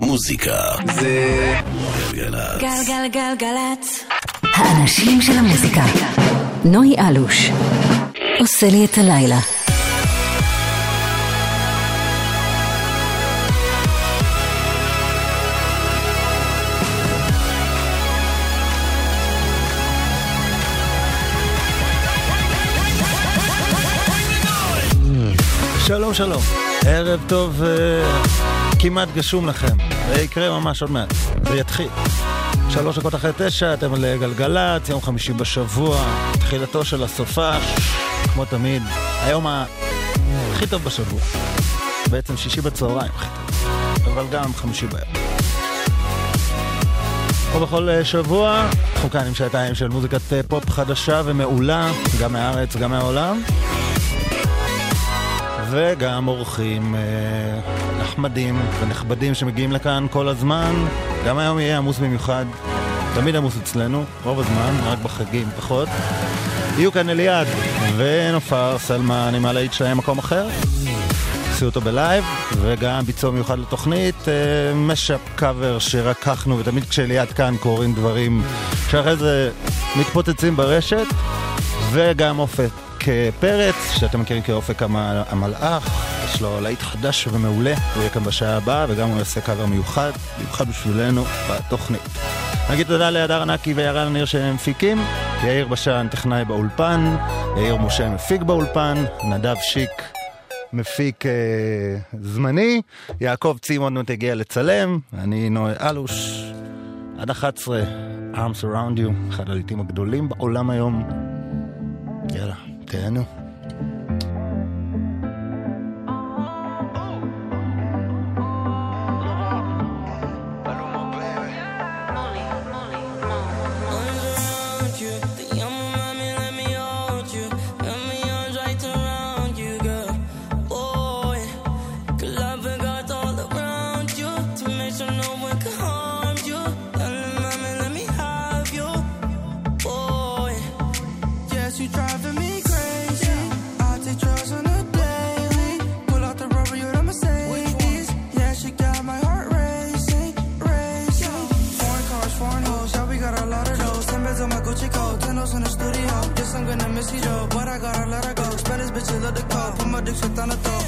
מוזיקה זה גלגלצ. גלגלגלגלצ. האנשים של המוזיקה. נוי אלוש. עושה לי את הלילה. שלום שלום, ערב טוב אה, כמעט גשום לכם, זה יקרה ממש עוד מעט, זה יתחיל. שלוש דקות אחרי תשע, אתם על גלגלצ, יום חמישי בשבוע, תחילתו של הסופש, כמו תמיד, היום הכי טוב בשבוע. בעצם שישי בצהריים הכי טוב, אבל גם חמישי בערב. כמו בכל אה, שבוע, אנחנו כאן עם שעתיים של מוזיקת אה, פופ חדשה ומעולה, גם מהארץ, גם מהעולם. וגם אורחים אה, נחמדים ונכבדים שמגיעים לכאן כל הזמן. גם היום יהיה עמוס במיוחד, תמיד עמוס אצלנו, רוב הזמן, רק בחגים פחות. יהיו כאן אליעד ונופר סלמן עם הלהיט שלהם מקום אחר. עשו אותו בלייב, וגם ביצוע מיוחד לתוכנית, אה, mashup cover שרקחנו, ותמיד כשאליעד כאן קורים דברים שאחרי זה מתפוצצים ברשת, וגם אה, פרץ, שאתם מכירים כאופק המ- המלאך, יש לו להיט חדש ומעולה, הוא יהיה כאן בשעה הבאה, וגם הוא יעשה קאבר מיוחד, מיוחד בשבילנו בתוכנית. נגיד תודה להדר ענקי ויערן ניר שהם מפיקים, יאיר בשן טכנאי באולפן, יאיר משה מפיק באולפן, נדב שיק מפיק אה, זמני, יעקב צימון עוד הגיע לצלם, אני נועה אלוש, עד 11, Arms Around You, אחד הלעיתים הגדולים בעולם היום. יאללה, תהנו. de corps, pour me déchirer dans le temps.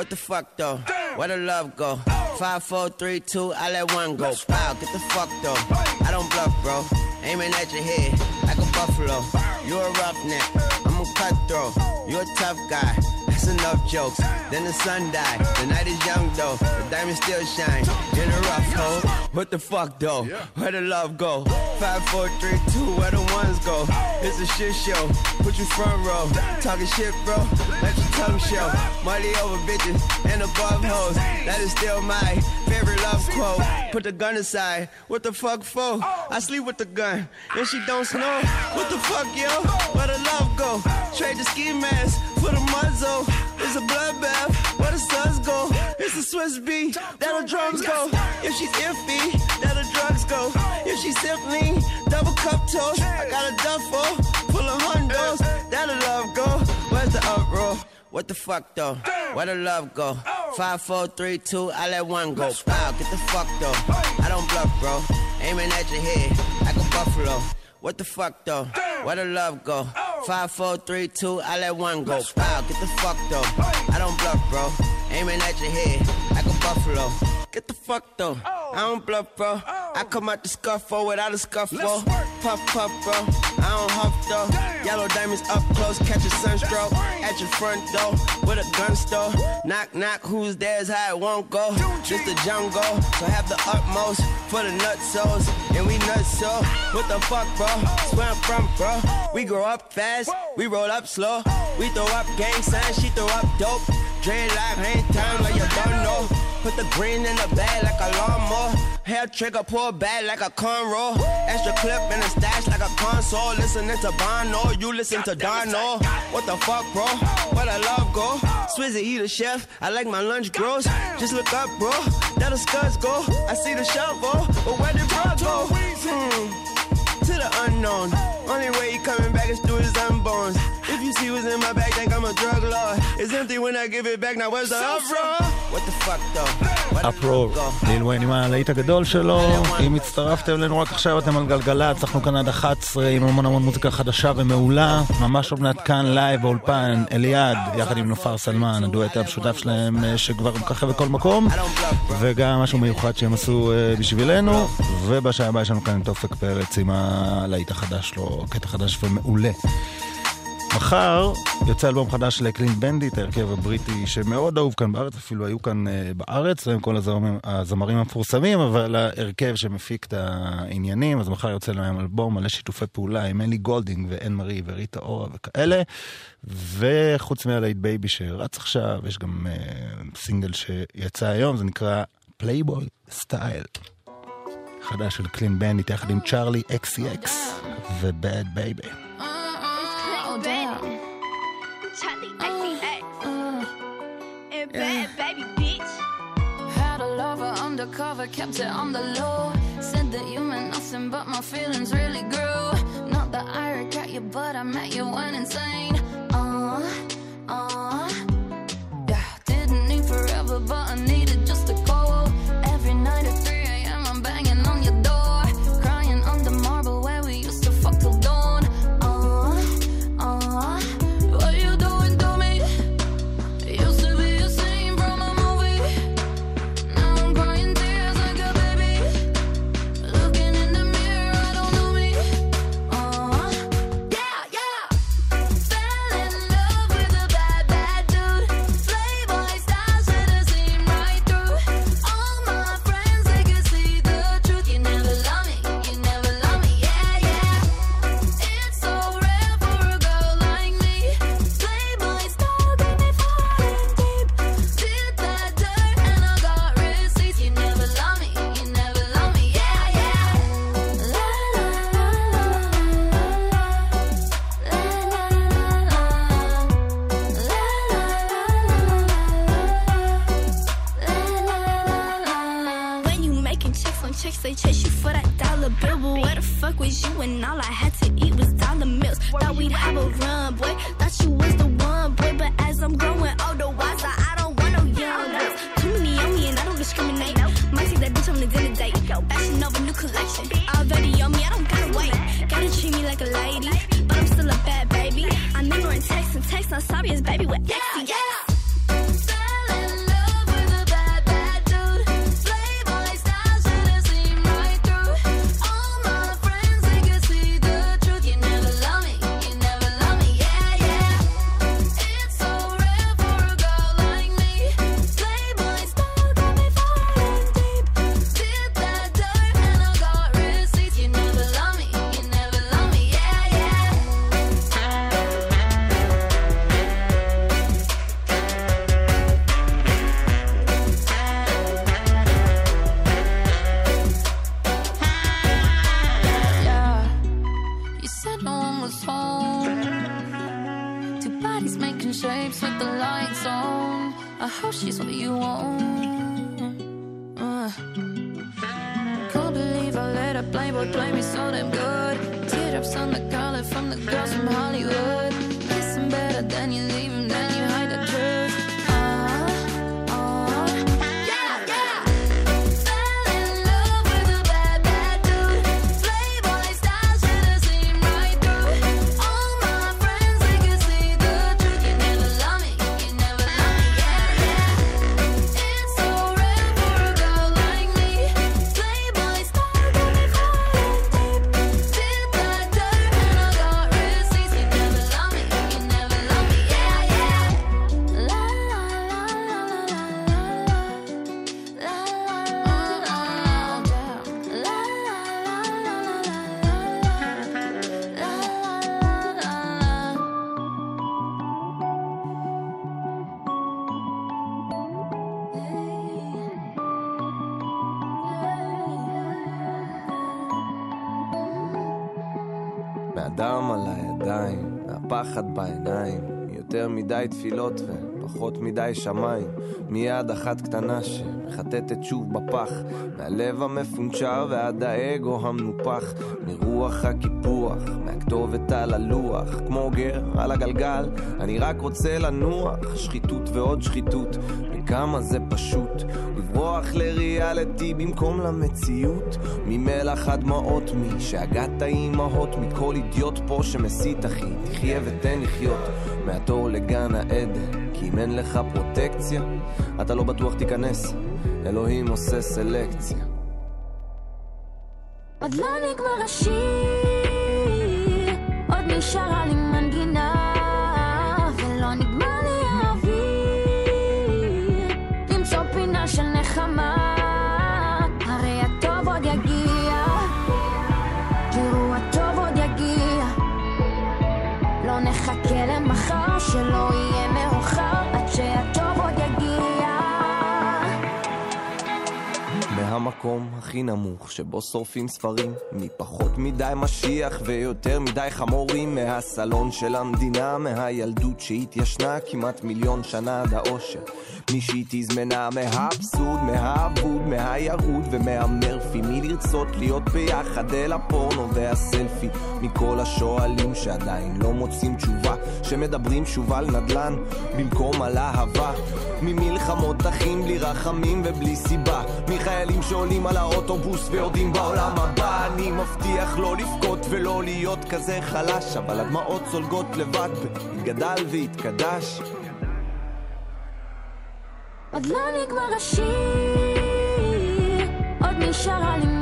What the fuck though? Where the love go? Five, four, three, two, I let one go. Wow, get the fuck though. I don't bluff, bro. Aiming at your head like a buffalo. You a roughneck, I'm a cutthroat. You a tough guy. That's enough jokes. Then the sun died. The night is young though. The diamonds still shine in a rough hole. What the fuck though? Where the love go? Five, four, three, two, where the ones go? It's a shit show. Put you front row. Talking shit, bro. Let your tongue show. Money over bitches and above hoes. That is still my favorite love quote. Put the gun aside. What the fuck for? I sleep with the gun. And she don't snow. What the fuck, yo? Where the love go? Trade the ski mask for the muzzle. It's a bloodbath. Where the suns go? It's a Swiss beat. That'll drums go. If she's iffy, that'll drugs go. If she's simply double cup toast, I got a duffel full of hundos. That'll love go. Where's the uproar? What the fuck though? Where the love go? Five, four, three, two, I let one go. Wow, get the fuck though. I don't bluff, bro. Aiming at your head like a buffalo. What the fuck though? Where the love go? Oh. Five, four, three, two, I let one go. Wow, get the fuck though. I don't bluff, bro. Aiming at your head like a buffalo. Get the fuck though. I don't bluff, bro. I come out the scuffle without a scuffle. Puff, puff, bro. I don't huff though. Yellow diamonds up close, catch a sunstroke. At your front door with a gun store. Knock, knock, who's there's how it won't go. Just the jungle, so have the utmost for the nutsos. And we nuts so. What the fuck, bro? That's where I'm from, bro. We grow up fast, we roll up slow. We throw up gang signs, she throw up dope. Dreadlock, hang time like you don't know. Put the green in the bag like a lawnmower. Hair trigger, pull back like a cornrow. Extra clip in the stash like a console. Listening to Bono, you listen to Dono. What the fuck, bro? Where the love go? Swizzy, he the chef. I like my lunch gross. Just look up, bro. That'll scuds go. I see the shovel, but where did bro go? Hmm. To the unknown. Only way he coming back is through his unborns. See what's in my bag, think I'm a drug It's empty when I give it back. Now where's the uproar? What the fuck though? Go? Lil Wayne עם הלהיט הגדול שלו. אם הצטרפתם אלינו רק עכשיו, אתם על גלגלצ, אנחנו כאן עד 11 עם המון המון מוזיקה חדשה ומעולה. ממש עוד מעט כאן לייב באולפן, אליעד, יחד עם נופר סלמן, הדואט המשותף שלהם, אה, שכבר מככב בכל מקום. וגם משהו מיוחד שהם עשו אה, בשבילנו. ובשעה הבאה יש לנו כאן את אופק פרץ עם הלהיט החדש שלו, קטע חדש ומעולה. מחר יוצא אלבום חדש ל Clean Bandit, ההרכב הבריטי שמאוד אהוב כאן בארץ, אפילו היו כאן uh, בארץ, עם כל הזמרים, הזמרים המפורסמים, אבל ההרכב שמפיק את העניינים, אז מחר יוצא להם אלבום מלא שיתופי פעולה עם Ellie Goulding ו Anne-Marie ו Rita Ora וכאלה, וחוץ מהלהיט Baby שרץ עכשיו, יש גם uh, סינגל שיצא היום, זה נקרא Playboy Style. חדש של Clean Bandit יחד עם Charli XCX ובד בייבי. And bad baby bitch. Had a lover undercover, kept it on the low. Said that you meant nothing, but my feelings really grew. Not that I regret you, but I met you went insane. Uh, uh. Yeah, didn't need forever, but I they chase you for that dollar bill. But where the fuck was you when all I had to eat was dollar meals? Thought we'd have a run, boy. Thought you was the one, boy. But as I'm growing older, wiser, I don't want no young girls. Too many on me and I don't discriminate. Might take that bitch on the dinner date. Fashion over תפילות פחות מדי שמיים, מיד אחת קטנה שמחטטת שוב בפח, מהלב המפונצ'ר ועד האגו המנופח, מרוח הקיפוח, מהכתובת על הלוח, כמו גר על הגלגל, אני רק רוצה לנוח, שחיתות ועוד שחיתות, וכמה זה פשוט, לברוח לריאליטי במקום למציאות, ממלח הדמעות מי שהגעת אימהות, מכל אידיוט פה שמסית אחי, תחיה ותן לחיות, מהתור לגן העדן, כי אם אין לך פרוטקציה, אתה לא בטוח תיכנס, אלוהים עושה סלקציה. עוד לא נגמר השיר, עוד נשארה לי מהמקום הכי נמוך שבו שורפים ספרים מפחות מדי משיח ויותר מדי חמורים מהסלון של המדינה מהילדות שהתיישנה כמעט מיליון שנה עד האושר. מי שהיא תזמנה מהאבסורד, מהאבוד, מהירוד ומהמרפי מלרצות להיות ביחד אל הפורנו והסלפי מכל השואלים שעדיין לא מוצאים תשובה שמדברים שוב על נדל"ן במקום על אהבה ממלחמות אחים בלי רחמים ובלי סיבה מחיילים שעולים על האוטובוס ויורדים בעולם הבא. אני מבטיח לא לבכות ולא להיות כזה חלש אבל הדמעות זולגות לבד ויתגדל ויתקדש עוד לא נגמר השיר, עוד נשארה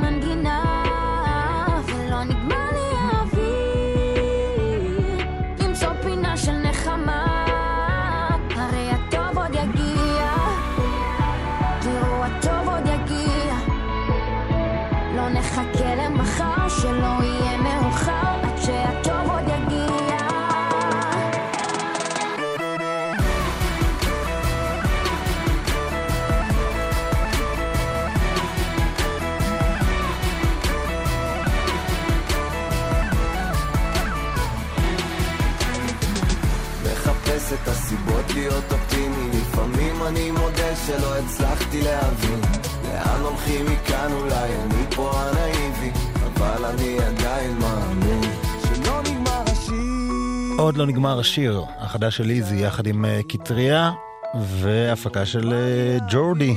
מחפש את הסיבות להיות אופטימי לפעמים אני מודה שלא הצלחתי להבין לאן הולכים מכאן אולי אני פה הנאיבי אבל אני עדיין מאמין שלא נגמר השיר עוד לא נגמר השיר, החדש של איזי יחד עם אה, קטריה והפקה של אה, ג'ורדי,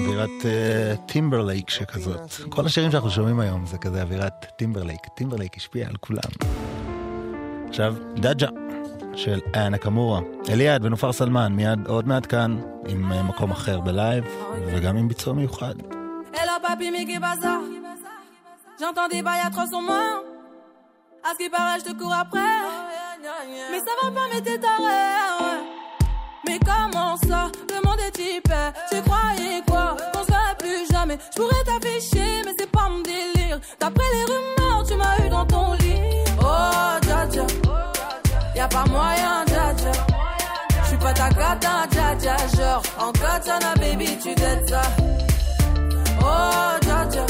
אווירת אה, טימברלייק שכזאת. כל השירים שאנחנו שומעים היום זה כזה אווירת טימברלייק. טימברלייק השפיע על כולם. עכשיו, דאג'ה של אנה קמורה. אליעד ונופר סלמן, מיד עוד מעט כאן, עם אה, מקום אחר בלייב, וגם עם ביצוע מיוחד. Hello papy Mickey Bazar J'entends des bails atroces sur moi À ce qui paraît je te cours après Mais ça va pas mais t'es taré ouais. Mais comment ça Le monde est type Tu croyais quoi On se verrait plus jamais Je pourrais t'afficher mais c'est pas mon délire D'après les rumeurs tu m'as eu dans ton lit pas moyen dja dja J'suis pas ta cata dja dja Genre en katana baby tu dettes ça Oh, dja dja.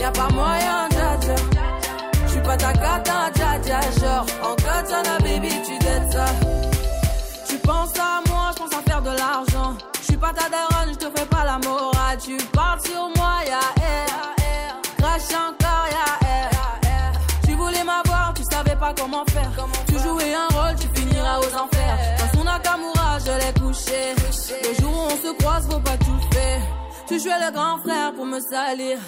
Y'a pas moyen, dja dja. J'suis pas ta cata, dja dja. Genre, en katana, baby, tu dettes ça. Tu penses à moi, j'pense à faire de l'argent. J'suis pas ta daronne, j'te fais pas la Le jour où on se croise, faut pas tout faire. Tu jouais le grand frère pour me salir.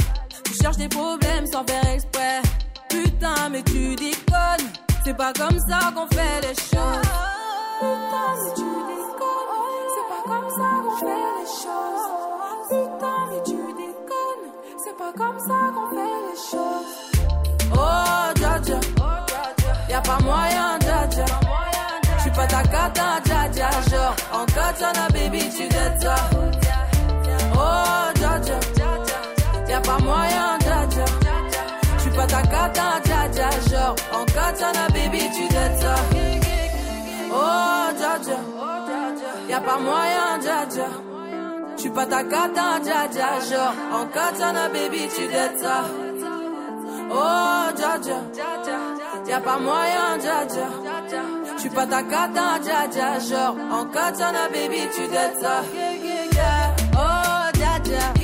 Tu cherches des problèmes sans faire exprès. Putain, mais tu déconnes. C'est pas comme ça qu'on fait les choses. Putain, mais tu déconnes. C'est pas comme ça qu'on fait les choses. Putain, mais tu déconnes. C'est pas comme ça qu'on fait les choses. Oh, dja dja. Y'a pas moyen, dja dja. J'suis pas ta cata, Genre, en katana, baby, tu dettes ça. Oh, dja. Y'a pas moyen, dja. J'suis pas ta cata, dja dja. Genre, en katana, baby, tu dettes ça. Oh, dja. Y'a pas moyen, dja. J'suis pas ta cata, dja dja. Genre, en katana, baby, tu dettes ça. Oh, dja. Y'a pas moyen, dja suis pas ta cata, dja dja, genre en katana baby tu dettes ça. Oh dja dja,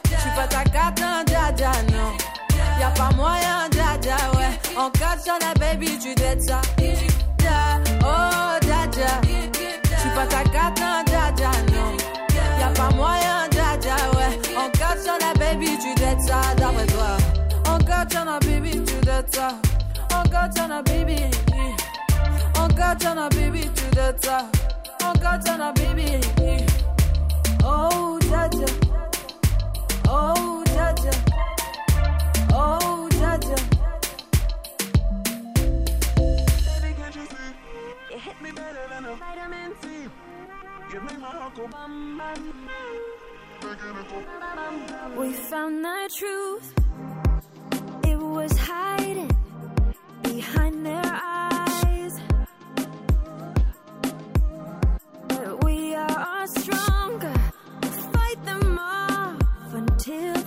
je pas ta cata, dja dja, non. Y'a pas moyen, dja dja, ouais. En katana baby tu dettes ça. Oh dja dja, je pas ta cata, dja dja, non. Y'a pas moyen, dja dja, ouais. En katana baby tu dettes ça d'après toi. En katana baby tu dettes ça. En katana baby. Katana baby to the top. Oh Katana baby. Eh. Oh Jaja. Oh Jaja. Oh Jaja. Baby, can't you see? You hit me better than a vitamin C. You make my heart go bum bum. We found the truth. It was hiding behind their eyes. stronger, fight them off until.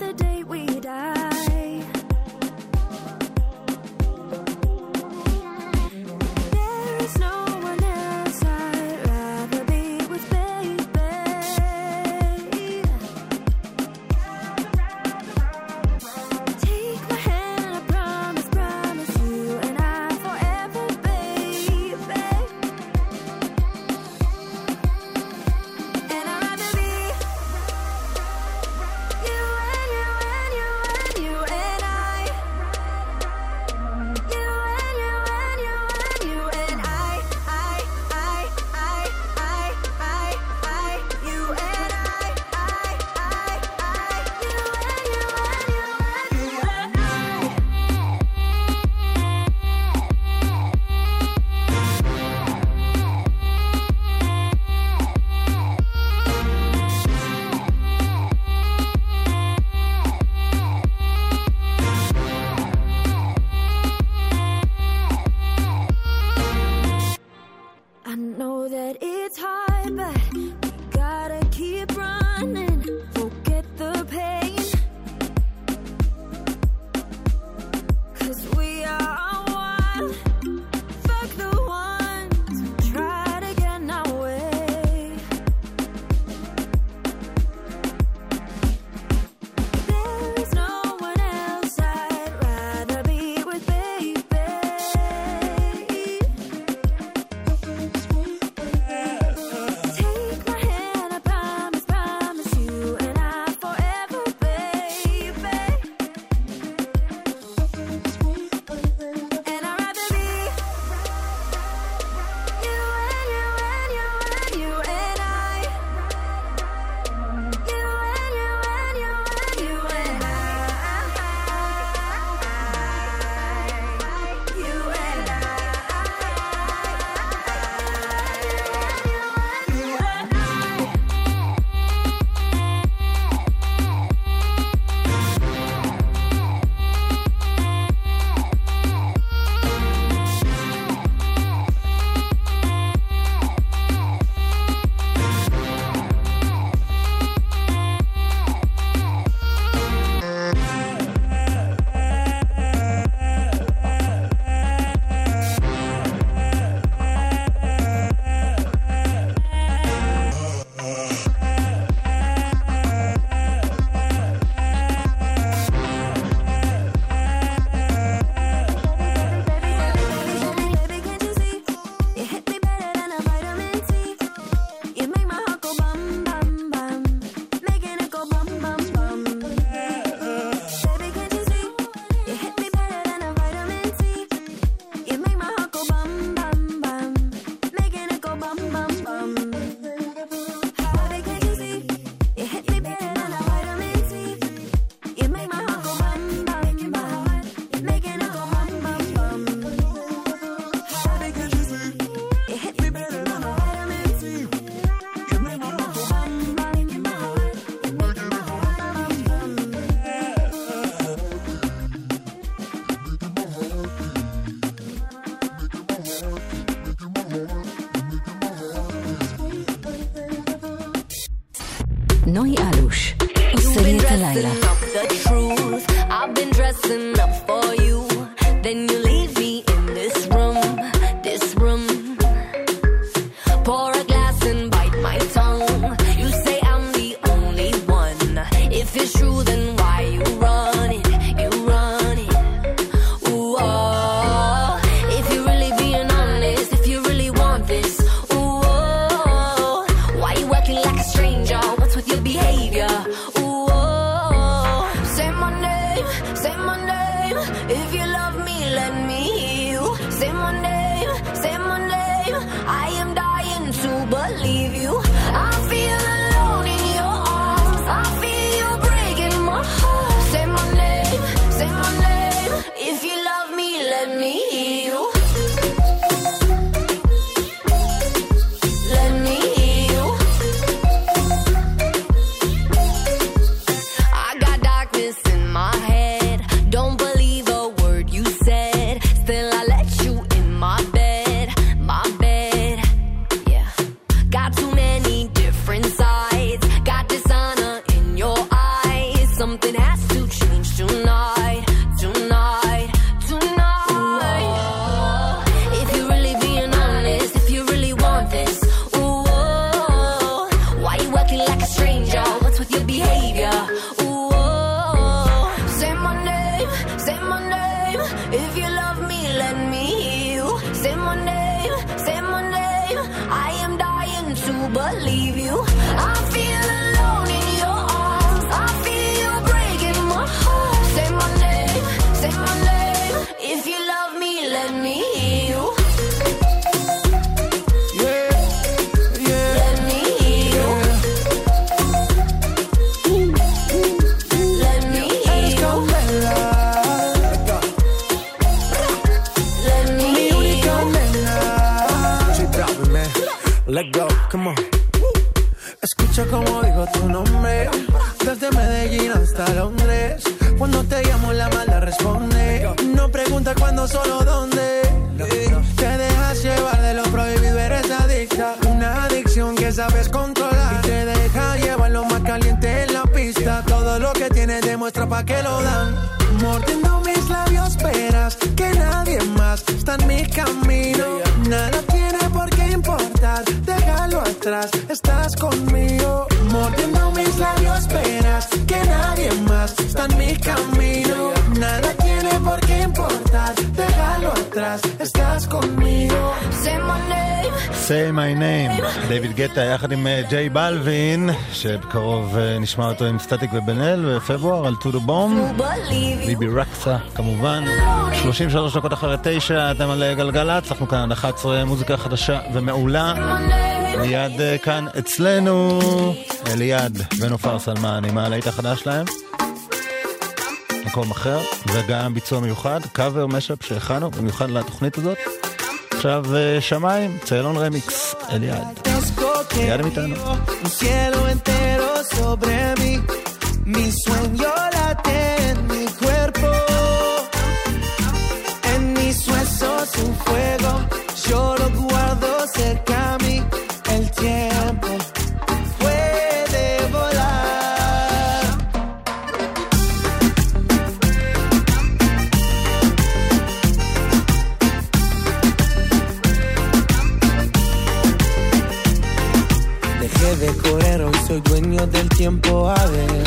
Say my name, say my name. I am dying to believe you. I feel alone que lo dan. Mordiendo mis labios, esperas que nadie más está en mi camino. Say my name, דיוויד גטה יחד עם אה, ג'יי בלווין, שבקרוב אה, נשמע אותו עם סטטיק ובן אל בפברואר על טודו בום. Believe you. ביבי רקסה כמובן. 33 דקות אחרי תשע, אתם על אה, גלגלצ, אנחנו כאן עד 11 מוזיקה חדשה ומעולה. מיד כאן אצלנו, אליעד ונופר סלמן עם הלהיט החדש שלהם. מקום אחר, וגם ביצוע מיוחד, קאבר משאפ שהכנו במיוחד לתוכנית הזאת. עכשיו אה, שמיים, ציילון רמיקס, אליעד. מיד הם איתנו. Un cielo entero sobre mí, mi sueño late en mi cuerpo, en mis huesos un fuego, yo lo guardo cerca a mí, el tiempo Soy dueño del tiempo, a ver.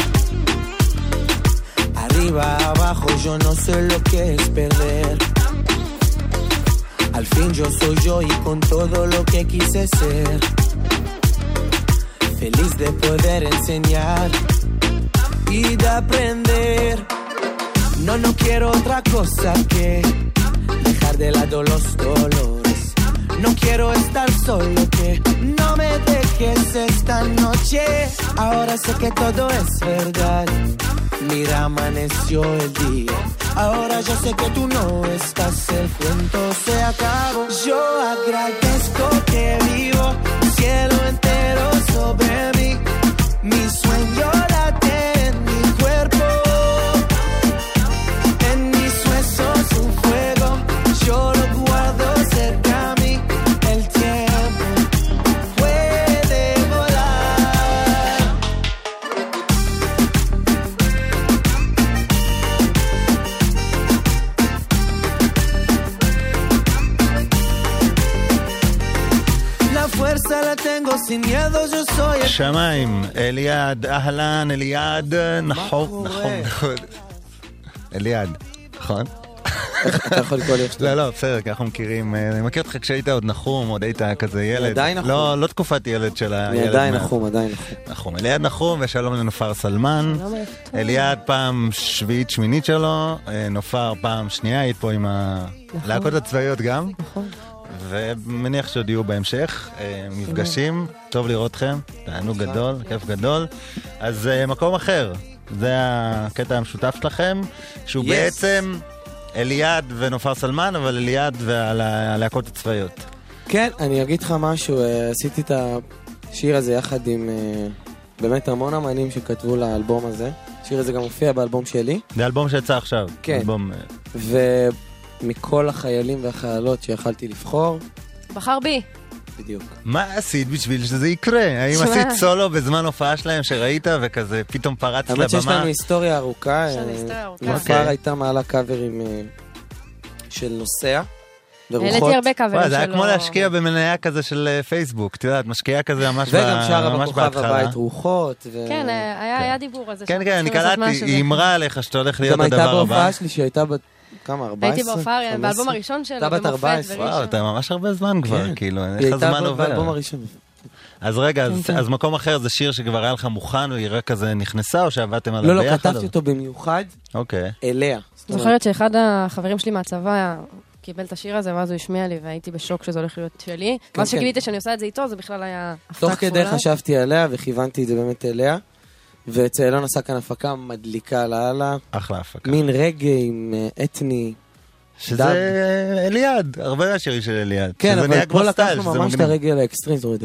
Arriba, abajo, yo no sé lo que es perder. Al fin yo soy yo y con todo lo que quise ser. Feliz de poder enseñar y de aprender. No, no quiero otra cosa que dejar de lado los dolores. No quiero estar solo, que no me dejes esta noche. Ahora sé que todo es verdad. Mira, amaneció el día. Ahora yo sé que tú no estás, el cuento se acabó. Yo agradezco que vivo cielo entero sobre mí. Mi שמיים, אליעד, אהלן, אליעד, נחום, נחום, נחום. אליעד, נכון? אתה יכול לקרוא לי איך שאתה לא, לא, בסדר, כי אנחנו מכירים, אה, אני מכיר אותך כשהיית עוד נחום, עוד היית כזה ילד. עדיין נחום. לא, לא תקופת ילד של אני הילד. עדיין מה- נחום, עדיין נחום. נחום. אליעד נחום ושלום לנופר סלמן. אליעד פעם שביעית שמינית שלו, אה, נופר פעם שנייה, היית פה עם הלהקות הצבאיות גם. נכון. ומניח שעוד יהיו בהמשך אה, מפגשים, טוב לראות אתכם, תענוג גדול, כיף גדול. אז אה, מקום אחר, זה הקטע המשותף שלכם, שהוא Yes. בעצם אליעד ונופר סלמן, אבל אליעד והלהקות הצבאיות. כן, אני אגיד לך משהו, אה, עשיתי את השיר הזה יחד עם באמת המון אמנים שכתבו לאלבום הזה. השיר הזה גם מופיע באלבום שלי. זה אלבום שיצא עכשיו. כן. אלבום, אה, ומכל החיילים והחיילות שיכלתי לבחור, בחר בי. בדיוק. מה עשית בשביל שזה יקרה? האם. עשית סולו בזמן הופעה שלהם שראית וכזה פתאום פרצת לבמה? האמת שיש לנו היסטוריה ארוכה. יש לנו אה, היסטוריה ארוכה. נופר אוקיי. הייתה מעלה קאברים אה, של נוסע. העליתי. הרבה קאברים וואי, זה היה שלו. כמו להשקיע במניה כזה של אה, פייסבוק, את יודעת, משקיעה כזה ממש ב- וגם שרה בכוכב בהתחלה. הבית רוחות. ו- כן, אה, היה היה דיבור על זה. כן. כן, אני קלטתי, היא אמרה עליך שאתה הולך להיות גם הייתה הדבר הבא. בהופעה שלי שהייתה. כמה? 14? הייתי בהופעה, 15? באלבום הראשון שלו, הייתה בת במופת 14. וראשון. וואו, אתה ממש הרבה זמן כבר, כן. כאילו, איך הזמן עובר. באלבום הראשון. אז רגע, כן, אז- כן. אז מקום אחר זה שיר שכבר היה לך מוכן והיא רק כזה נכנסה, או שעבדתם עליו לא, לא, ביחד? כתבתי אותו במיוחד אוקיי. אליה. זאת אומרת, זוכרת שאחד החברים שלי מהצבא קיבל את השיר הזה, ואז הוא השמיע לי, והייתי בשוק שזה הולך להיות שלי. כן, ואז כן. שגיליתי שאני עושה את זה איתו, זה בכלל היה הפתעה תוך כפולה. כדי חשבתי עליה וכיוונתי את זה באמת אליה. ואצל עשה כאן הפקה מדליקה לאללה. אחלה הפקה. מין רגע עם אה, אתני. שזה דאב. אליעד, הרבה מהשירים של אליעד. כן, אבל פה לקחנו ממש את. הרגל האקסטרים, זאת אומרת,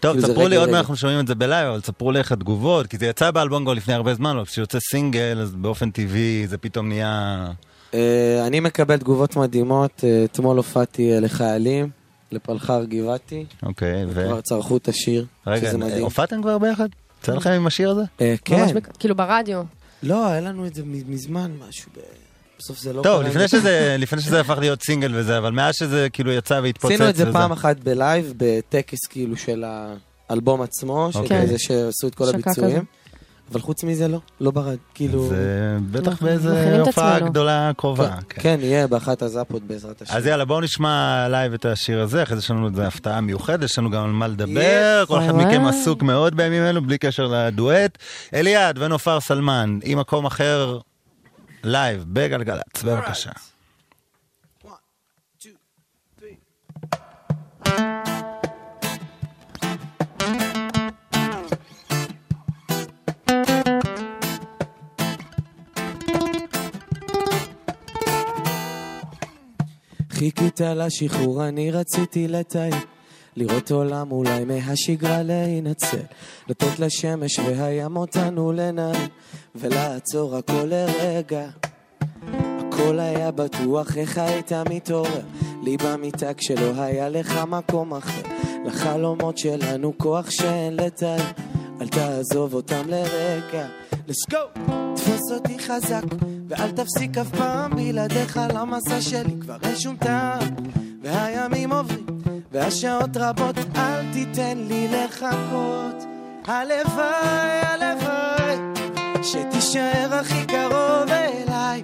טוב, כאילו זה ספרו לי רגע, עוד רגע. מעט, אנחנו שומעים את זה בלייב, אבל ספרו לי איך התגובות, כי זה יצא באלבום כבר לפני הרבה זמן, אבל כשיוצא סינגל, אז באופן טבעי זה פתאום נהיה... אה, אני מקבל תגובות מדהימות. אה, אתמול הופעתי לחיילים, לפלחר גבעתי. אוקיי, ו... כבר צרכו את השיר, רגע, שזה מדהים. הופעתם כבר ביחד? יצא לכם עם השיר הזה? אה, כן. כאילו ברדיו. לא, היה לנו את זה מזמן משהו. ב- בסוף זה לא טוב. לפני שזה, לפני שזה הפך להיות סינגל וזה, אבל מאז שזה כאילו יצא והתפוצץ עשינו את זה וזה. פעם אחת בלייב, בטקס כאילו של האלבום עצמו, של אוקיי. זה שעשו את כל הביצועים. כזה. אבל חוץ מזה לא, לא ברד, כאילו... זה בטח באיזה הופעה. גדולה קרובה. כן, כן, יהיה באחת הזאפות בעזרת השם. אז יאללה, בואו נשמע לייב את השיר הזה, אחרי זה יש לנו איזה הפתעה מיוחדת, יש לנו גם על מה לדבר, כל אחד. מכם עסוק מאוד בימים אלו, בלי קשר לדואט. אליעד ונופר סלמן, עם מקום אחר, לייב, בגלגלצ, בבקשה. חיכית לשחרור, אני רציתי לטייל. לראות עולם אולי מהשגרה להינצל. לתת לשמש והים אותנו לנהל, ולעצור הכל לרגע. הכל היה בטוח, איך היית מתעורר? לי במיטה כשלא היה לך מקום אחר. לחלומות שלנו כוח שאין לתאר. אל תעזוב אותם לרגע. go! תפוס אותי חזק, ואל תפסיק אף פעם בלעדיך למסע שלי כבר אין שום טעם. והימים עוברים, והשעות רבות, אל תיתן לי לחכות. הלוואי, הלוואי, שתישאר הכי קרוב אליי.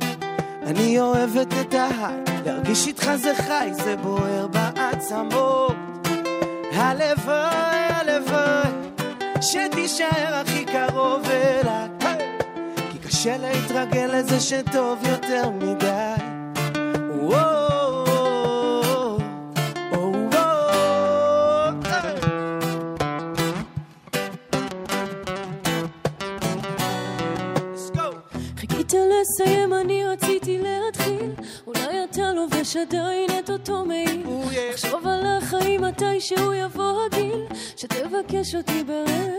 אני אוהבת את ההיי, להרגיש איתך זה חי, זה בוער בעצמות. הלוואי, הלוואי, שתישאר הכי קרוב אליי. קשה להתרגל לזה שטוב יותר מדי. חיכית לסיים, אני רציתי להתחיל. אולי אתה לובש עדיין את אותו מעיל. חשוב על החיים מתי שהוא יבוא הגיל, שתבקש אותי ברגע.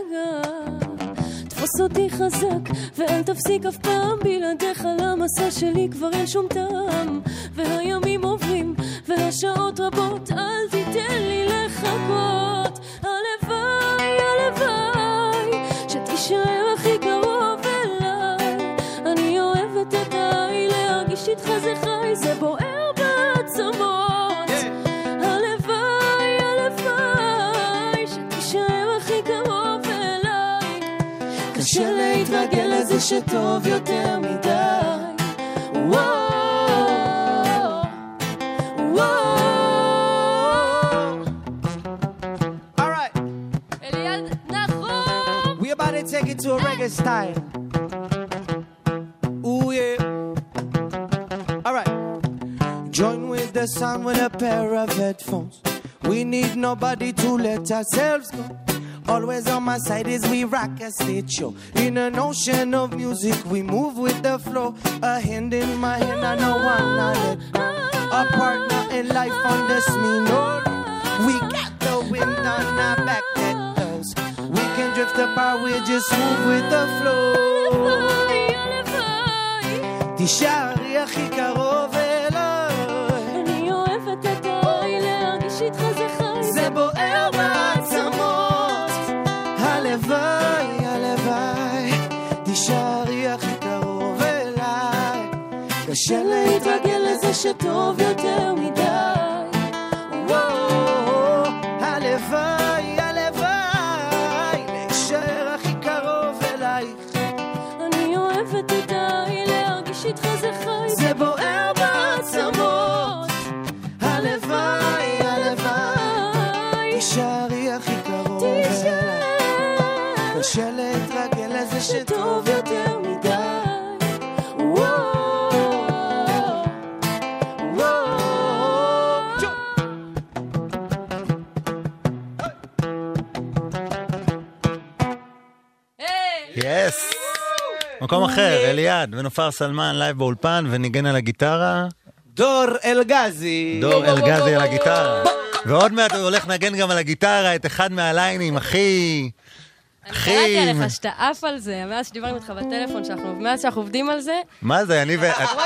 תפוס אותי חזק, ואל תפסיק אף פעם בלעדיך למסע שלי כבר אין שום טעם. והימים עוברים, והשעות רבות, אל תיתן לי לחכות. הלוואי, הלוואי, שתישאר הכי קרוב אליי. אני אוהבת את ההי, להרגיש איתך זה להתרגל לזה שטוב יותר מדי. וואו, וואו. Alright, אליעד נחום! we about to take it to a reggae style. Ooh yeah. Alright. Join with the sun with a pair of headphones. We need nobody to let ourselves go. Always on my side is we rock a stage show. In an ocean of music, we move with the flow. A hand in my hand, I know I'm not let go. A partner in life on this me note. We got the wind on our back that blows. We can drift apart, we just move with the flow. תישארי הכי קרוב קשה להתרגל לזה שטוב יותר מדי. וואו, הלוואי, הלוואי, להישאר הכי קרוב אלייך. אני אוהבת את להרגיש איתך זה חי. זה בוער בעצמות. הלוואי, הלוואי, תישארי הכי קרוב אליי. קשה להתרגל לזה שטוב מקום אחר, אליעד ונופר סלמן לייב באולפן וניגן על הגיטרה. דור אלגזי. דור אלגזי על הגיטרה. ועוד מעט הוא הולך לנגן גם על הגיטרה את אחד מהליינים, אחי. אחי. קראתי עליך שאתה עף על זה, מאז שדיברנו איתך בטלפון, שאנחנו- מאז שאנחנו עובדים על זה, מה זה, אני ו... הוא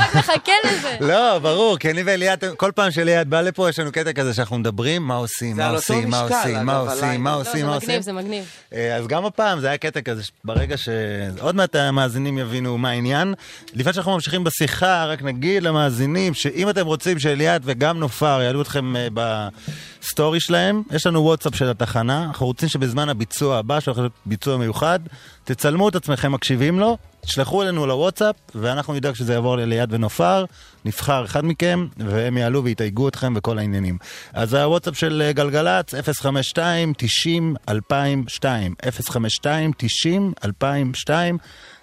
רק מחכה לזה. לא, ברור, כי אני ואליעד, כל פעם שאליעד בא לפה, יש לנו קטע כזה שאנחנו מדברים, מה עושים, זה מה עושים, מה משקל, עושים, מה עושים. מה לא, עושים, זה מה עושים. מגניב, זה מגניב. אה, אז גם הפעם זה היה קטע כזה, ברגע ש... עוד מעט המאזינים יבינו מה העניין. לפני שאנחנו ממשיכים בשיחה, רק נגיד למאזינים, שאם אתם רוצים שאליעד וגם נופר יעלו אתכם אה, בסטורי שלהם, יש לנו וואטסאפ של התחנה, אנחנו רוצים שבזמן הביצוע הבא, שהולך להיות ביצוע מיוחד, תצלמו את עצמכם מקשיבים לו, תשלחו אלינו לוואטסאפ, ואנחנו נדאג שזה יעבור לאליעד ונופר, נבחר אחד מכם, והם יעלו ויתייגו אתכם בכל העניינים. אז הוואטסאפ של אה, גלגלצ, 052-90-2002, 052-90-2002,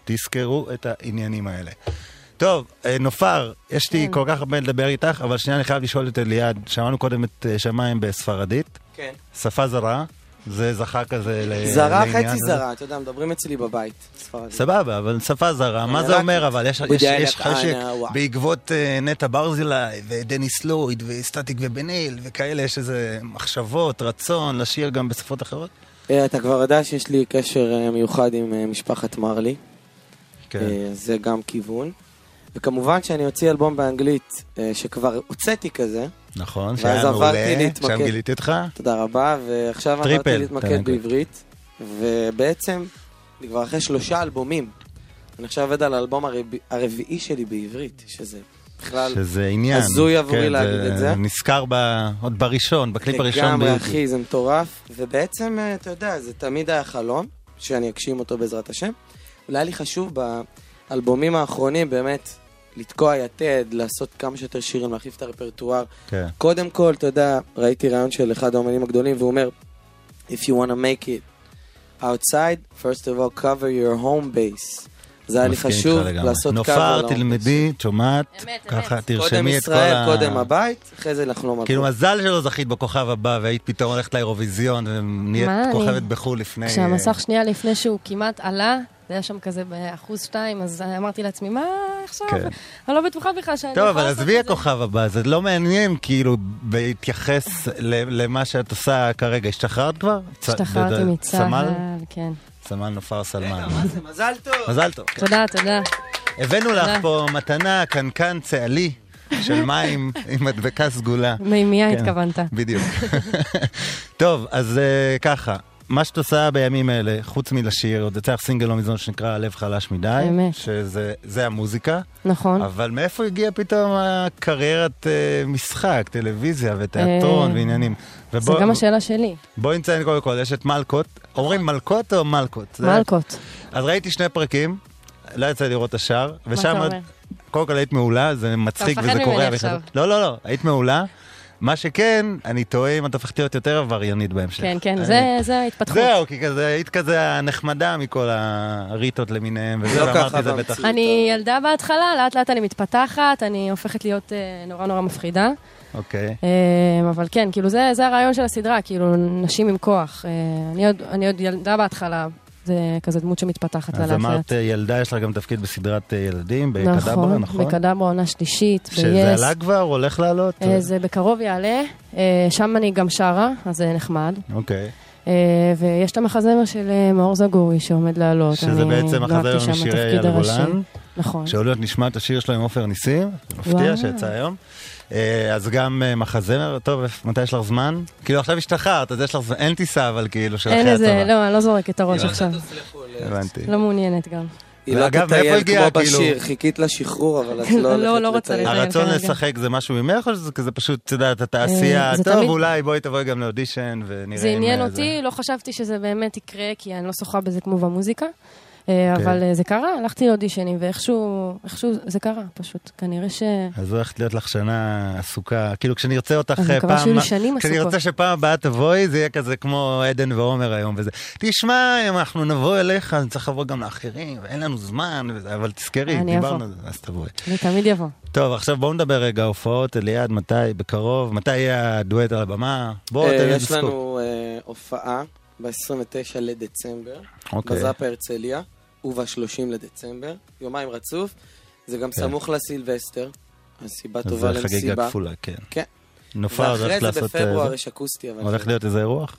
תזכרו את העניינים האלה. טוב, אה, נופר, יש לי כל כך הרבה לדבר איתך, אבל שנייה אני חייב לשאול את אליעד, שמענו קודם את אה, שמיים בספרדית, כן. שפה זרה, זה זכה כזה ל- זרה לעניין חצי. זרה, אתה יודע, מדברים אצלי בבית. ספרדית. סבבה, אבל שפה זרה, מה זה אומר אבל? יש יש- בדיאלקט יש חשק. בעקבות אה, נטע ברזילי ודניס לויד וסטטיק ובן-אל וכאלה, יש איזה מחשבות, רצון לשיר גם בשפות אחרות? אתה כבר יודע שיש לי קשר מיוחד עם משפחת מרלי. כן. זה גם כיוון. וכמובן שאני אוציא אלבום באנגלית, אה, שכבר הוצאתי כזה. נכון, שהיה עברתי מעולה, להתמקד. שם גיליתי אותך. תודה רבה, ועכשיו עברתי להתמקד. בעברית. ובעצם, אני כבר אחרי שלושה אלבומים. אני עכשיו עובד על האלבום הרב- הרביעי שלי בעברית, שזה בכלל שזה עניין. הזוי עבורי כן, להגיד את זה. נזכר ב- עוד בראשון, בקליפ הראשון לגמרי, ביוטיוב. אחי, זה מטורף. ובעצם, אה, אתה יודע, זה תמיד היה חלום, שאני אגשים אותו בעזרת השם. אבל היה לי חשוב באלבומים האחרונים באמת לתקוע יתד, לעשות כמה שיותר שירים, להחליף את הרפרטואר. כן. קודם כל, אתה יודע, ראיתי רעיון של אחד האומנים הגדולים, והוא אומר, If you want to make it outside, first of all, cover your home base. זה היה לי חשוב. לעשות cover. נופר, תלמדי, שומעת, ככה קודם תרשמי את כל ישראל, ה... קודם הבית, אחרי זה לחלום על כאילו. מזל שלא זכית בכוכב הבא והיית פתאום הולכת לאירוויזיון ונהיית כוכבת בחו"ל לפני... כשהמסך שנייה לפני שהוא כמעט עלה, היה שם כזה באחוז שתיים, אז אמרתי לעצמי, מה עכשיו? כן. אני לא בטוחה בכלל שאני טוב, אבל עזבי זה. הכוכב הבא, זה לא מעניין כאילו בהתייחס ל- למה שאת עושה כרגע. השתחררת כבר? השתחררתי מצה"ל, סמל? כן. סמל נופר סלמן. מזל טוב. מזל טוב. תודה, תודה. הבאנו לך. פה מתנה, קנקן צהלי של מים עם מדבקה סגולה. מימייה כן, התכוונת. בדיוק. טוב, אז אה, ככה, מה שאת עושה בימים אלה, חוץ מלשיר, עוד יצא לך סינגל לא מזמן שנקרא "הלב חלש מדי", אמת. שזה זה המוזיקה, נכון. אבל מאיפה הגיע פתאום הקריירת אה, משחק, טלוויזיה ותיאטרון אה, ועניינים? זה ובוא- גם השאלה שלי. בואי נציין קודם כל, יש את מלקות, אומרים מלקות או מלקות? זה- מלקות. אז ראיתי שני פרקים, לא יצא לראות את השאר, ושם, אתה? קודם כל היית מעולה, זה מצחיק מפחד וזה ממני קורה. עכשיו. לא, לא, לא, היית מעולה. מה שכן, אני תוהה אם את הופכת להיות יותר עבריינית בהמשך. כן, כן, זה- זה ההתפתחות. זהו, כי כזה, היית כזה הנחמדה מכל הריטות למיניהם, וזה, לא ואמרתי זה בטח. אני ילדה בהתחלה, לאט לאט אני מתפתחת, אני הופכת להיות אה, נורא נורא מפחידה. אוקיי. אה, אבל כן, כאילו זה, זה הרעיון של הסדרה, כאילו נשים עם כוח. אה, אני עוד, אני עוד ילדה בהתחלה, זה כזה דמות שמתפתחת לה אז לאט אמרת ילדה, יש לה גם תפקיד בסדרת אה, ילדים, בקדברה, נכון? בקדברה עונה שלישית, ב-yes. שזה עלה כבר, הולך לעלות? אה, זה בקרוב יעלה, אה, שם אני גם שרה, אז זה נחמד. אוקיי. ויש את המחזמר של מאור זגורי שעומד לעלות. שזה בעצם שם משירי אייל. גולן. נכון. שעוד נשמע את השיר שלו עם עופר ניסים, מפתיע. שיצא היום. אה, אז גם אה, מחזמר, טוב, מתי יש לך זמן? כאילו עכשיו השתחררת, אז יש לך זמן, אין טיסה אבל כאילו של אין אחרי איזה, הצבא. לא, אני לא זורקת את הראש עכשיו. הבנתי. לא מעוניינת גם. היא לא תטייל כמו כאילו- בשיר, חיכית לשחרור, אבל את לא, לא לא הולכת רוצה לטייל. הרצון כרגע. לשחק זה משהו ממך, או שזה כזה פשוט, את יודעת, התעשייה, אה, זה טוב, תמיד- אולי בואי תבואי גם לאודישן ונראה זה אם, עניין אותי, לא חשבתי שזה באמת יקרה, כי אני לא שוחה בזה כמו במוזיקה. אה, כן. אבל אה, זה קרה, הלכתי לאודישנים, ואיכשהו, איכשהו זה קרה, פשוט. כנראה ש... אז הולכת להיות לך שנה עסוקה, כאילו כשנרצה אותך אני אה, מקווה שיהיו פעם, לי שנים כשאני עסוקות. רוצה שפעם הבאה תבואי, זה יהיה כזה כמו עדן ועומר היום וזה. תשמע, אם אנחנו נבוא אליך, אני צריך לבוא גם לאחרים, ואין לנו זמן, וזה, אבל תזכרי, אני דיברנו. על זה, אז תבואי. אני תמיד אבוא. טוב, עכשיו בואו נדבר רגע, הופעות, אליעד, מתי, בקרוב, מתי יהיה הדואט על הבמה? בואו, אה, תן לי יש סקופ. לנו אה, הופעה ב-29 לדצמבר, אוקיי. בזאפה הרצליה, וב-30 לדצמבר, יומיים רצוף. זה גם כן. סמוך לסילבסטר, אז סיבה טובה זה חגיגה למסיבה. כפולה, כן. כן. נופר, ואחרי הולכת זה לעשות... אה, בפברואר זה? יש אקוסטי, אבל... הולך זה- להיות איזה אירוח?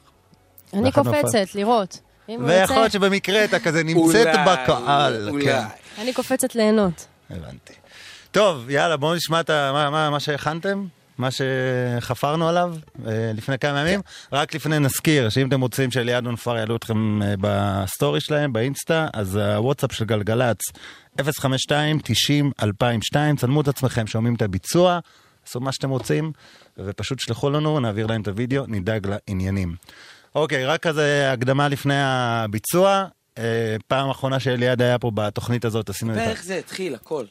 אני. קופצת, לראות. ויכול יוצא, להיות שבמקרה אתה כזה נמצאת אולי, בקהל. אולי. כן. אני קופצת ליהנות. הבנתי. טוב, יאללה, בואו נשמע את ה- מה- מה- מה שהכנתם, מה שחפרנו עליו אה, לפני כמה ימים. רק לפני נזכיר שאם אתם רוצים שאליעד ונופר יעלו אתכם אה, בסטורי שלהם, באינסטה, אז הוואטסאפ של גלגלצ 052-90-2002, צלמו את עצמכם, שומעים את הביצוע, עשו מה שאתם רוצים, ופשוט שלחו לנו, נעביר להם את הוידאו, נדאג לעניינים. אוקיי, רק כזה הקדמה לפני הביצוע. אה, פעם אחרונה שאליעד היה פה בתוכנית הזאת, עשינו את ה... ואיך זה התחיל, הכל.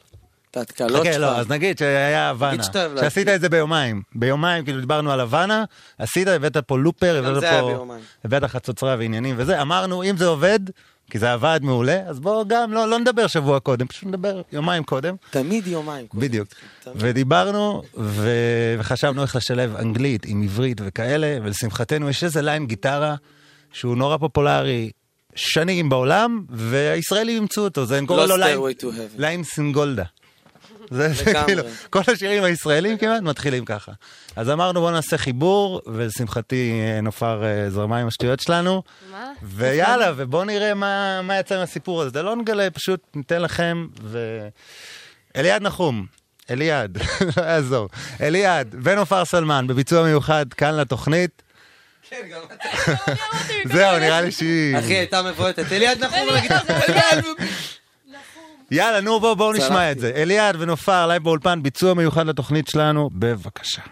את ההתקלות חכה, שלך. לא, אז נגיד שהיה הוואנה, שעשית. את זה ביומיים. ביומיים, כאילו דיברנו על הוואנה, עשית, הבאת פה לופר, הבאת פה... הבאת חצוצרה ועניינים וזה, אמרנו, אם זה עובד, כי זה עבד מעולה, אז בואו גם, לא, לא נדבר שבוע קודם, פשוט נדבר יומיים קודם. תמיד יומיים. קודם. בדיוק. תמיד. ודיברנו, ו... וחשבנו איך לשלב אנגלית עם עברית וכאלה, ולשמחתנו יש איזה ליין גיטרה שהוא נורא פופולרי שנים בעולם, והישראלים אימצו אותו, זה קורא לא לו. ליין סינגולדה. זה. כאילו, כל השירים הישראלים כמעט מתחילים ככה. אז אמרנו בוא נעשה חיבור, ולשמחתי אה, נופר אה, זרמה עם השטויות שלנו. מה? ויאללה, ובואו נראה מה, מה יצא מהסיפור הזה. לא נגלה, פשוט ניתן לכם, ו... אליעד נחום, אליעד, לא יעזור, אליעד ונופר סלמן בביצוע מיוחד כאן לתוכנית. זהו, נראה לי שהיא... אחי, הייתה מבועטת. אליעד נחום הגיטרה. יאללה, נו בואו בוא נשמע. את זה. אליעד ונופר, לייב באולפן, ביצוע מיוחד לתוכנית שלנו, בבקשה.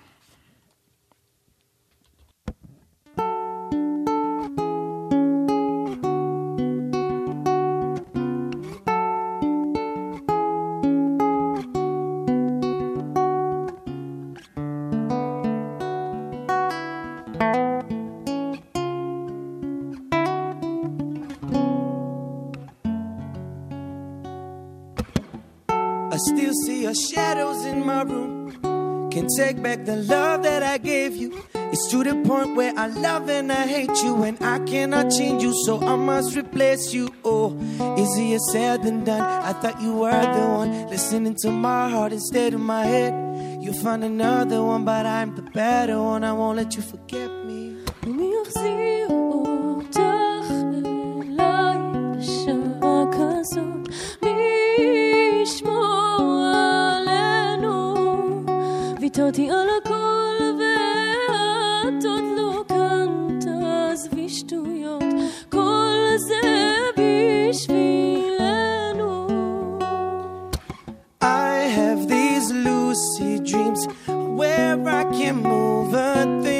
Shadows in my room. Can't take back the love that I gave you. It's to the point where I love and I hate you, and I cannot change you, so I must replace you. Oh, easier said than done. I thought you were the one listening to my heart instead of my head. You find another one, but I'm the better one. I won't let you forget me. ויתרתי על הכל ואת עוד לא כאן, תעזבי שטויות, כל זה בשבילנו. I have these lucid dreams where I can move a thing.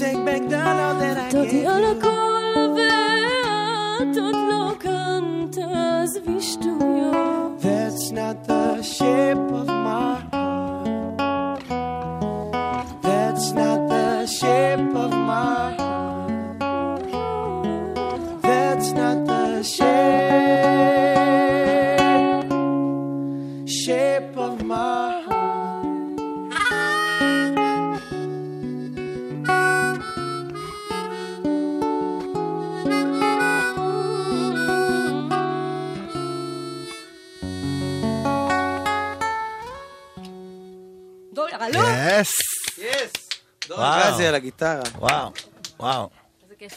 take back the love that I ויתרתי gave על you. הכל ואת עוד לא כאן, תעזבי שטויות. That's not the shape גזי על הגיטרה. וואו, וואו.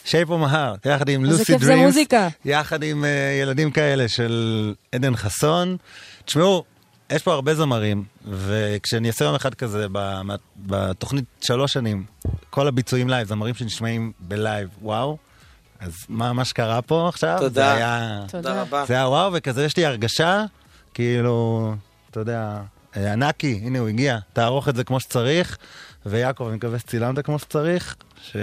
Shape of My Heart, יחד עם Lucid Dreams. יחד עם אה, ילדים כאלה של עדן חסון. תשמעו, יש פה הרבה זמרים, וכשאני אעשה יום אחד כזה בתוכנית שלוש שנים, כל הביצועים לייב, זמרים שנשמעים בלייב, וואו. אז מה, מה שקרה פה עכשיו, תודה. זה היה... תודה רבה. זה היה וואו, וכזה יש לי הרגשה, כאילו, אתה יודע, אה, ענקי, הנה הוא הגיע, תערוך את זה כמו שצריך, ויעקב, אני מקווה שצילמת כמו שצריך, ש...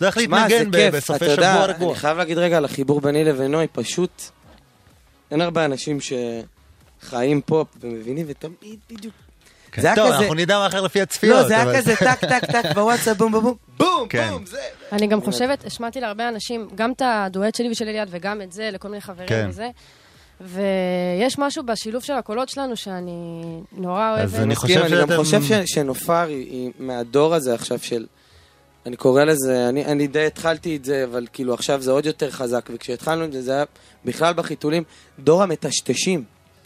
זה הולך שמע, זה להתנגן. בסופי אתה יודע, שבוע אני רגוע. חייב להגיד רגע על החיבור ביני לבין נוי, פשוט אין הרבה אנשים שחיים פופ ומבינים, ותמיד בדיוק. כן. זה היה טוב, כזה- אנחנו נדע מה אחר לפי הצפיות. לא, זה אבל- היה כזה טק טק טק בוואטסאפ, בום בום בום, בום, כן. בום, זה. אני גם חושבת, השמעתי להרבה אנשים, גם את הדואט שלי ושל אליעד, וגם את זה לכל מיני חברים כן. וזה. ויש משהו בשילוב של הקולות שלנו שאני נורא אוהבת. אני מסכים, אני גם חושב ש- שנופר היא- היא מהדור הזה עכשיו של... אני קורא לזה, אני, אני די התחלתי את זה, אבל כאילו עכשיו זה עוד יותר חזק, וכשהתחלנו את זה, זה היה בכלל בחיתולים, דור המטשטשים.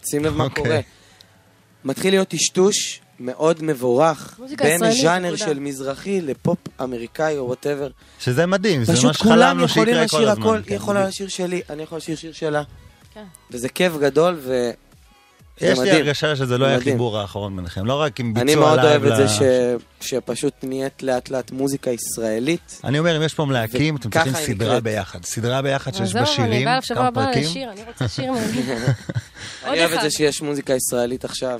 שים לב מה אוקיי. קורה. מתחיל להיות טשטוש מאוד מבורך, בין ז'אנר. של מזרחי לפופ אמריקאי או whatever. שזה מדהים, זה מה פשוט כולם שחלמנו יכולים שיקרה כל לשיר הזמן. הכל, כן, היא יכולה. לשיר שלי, אני יכול לשיר שיר שלה. כן. וזה כיף גדול, ו... יש לי מדהים. הרגשה שזה לא זה היה מדהים. החיבור האחרון ביניכם, לא רק עם ביצוע אני מאוד לייב אוהב את זה ש... שפשוט נהיית לאט לאט מוזיקה ישראלית. אני אומר, אם יש פה מלהקים, אתם צריכים סדרה נקראת. ביחד. סדרה ביחד שיש זהו, בה שירים, כמה פרקים. לשיר, אני רוצה שיר אני אוהב את. זה שיש מוזיקה ישראלית עכשיו,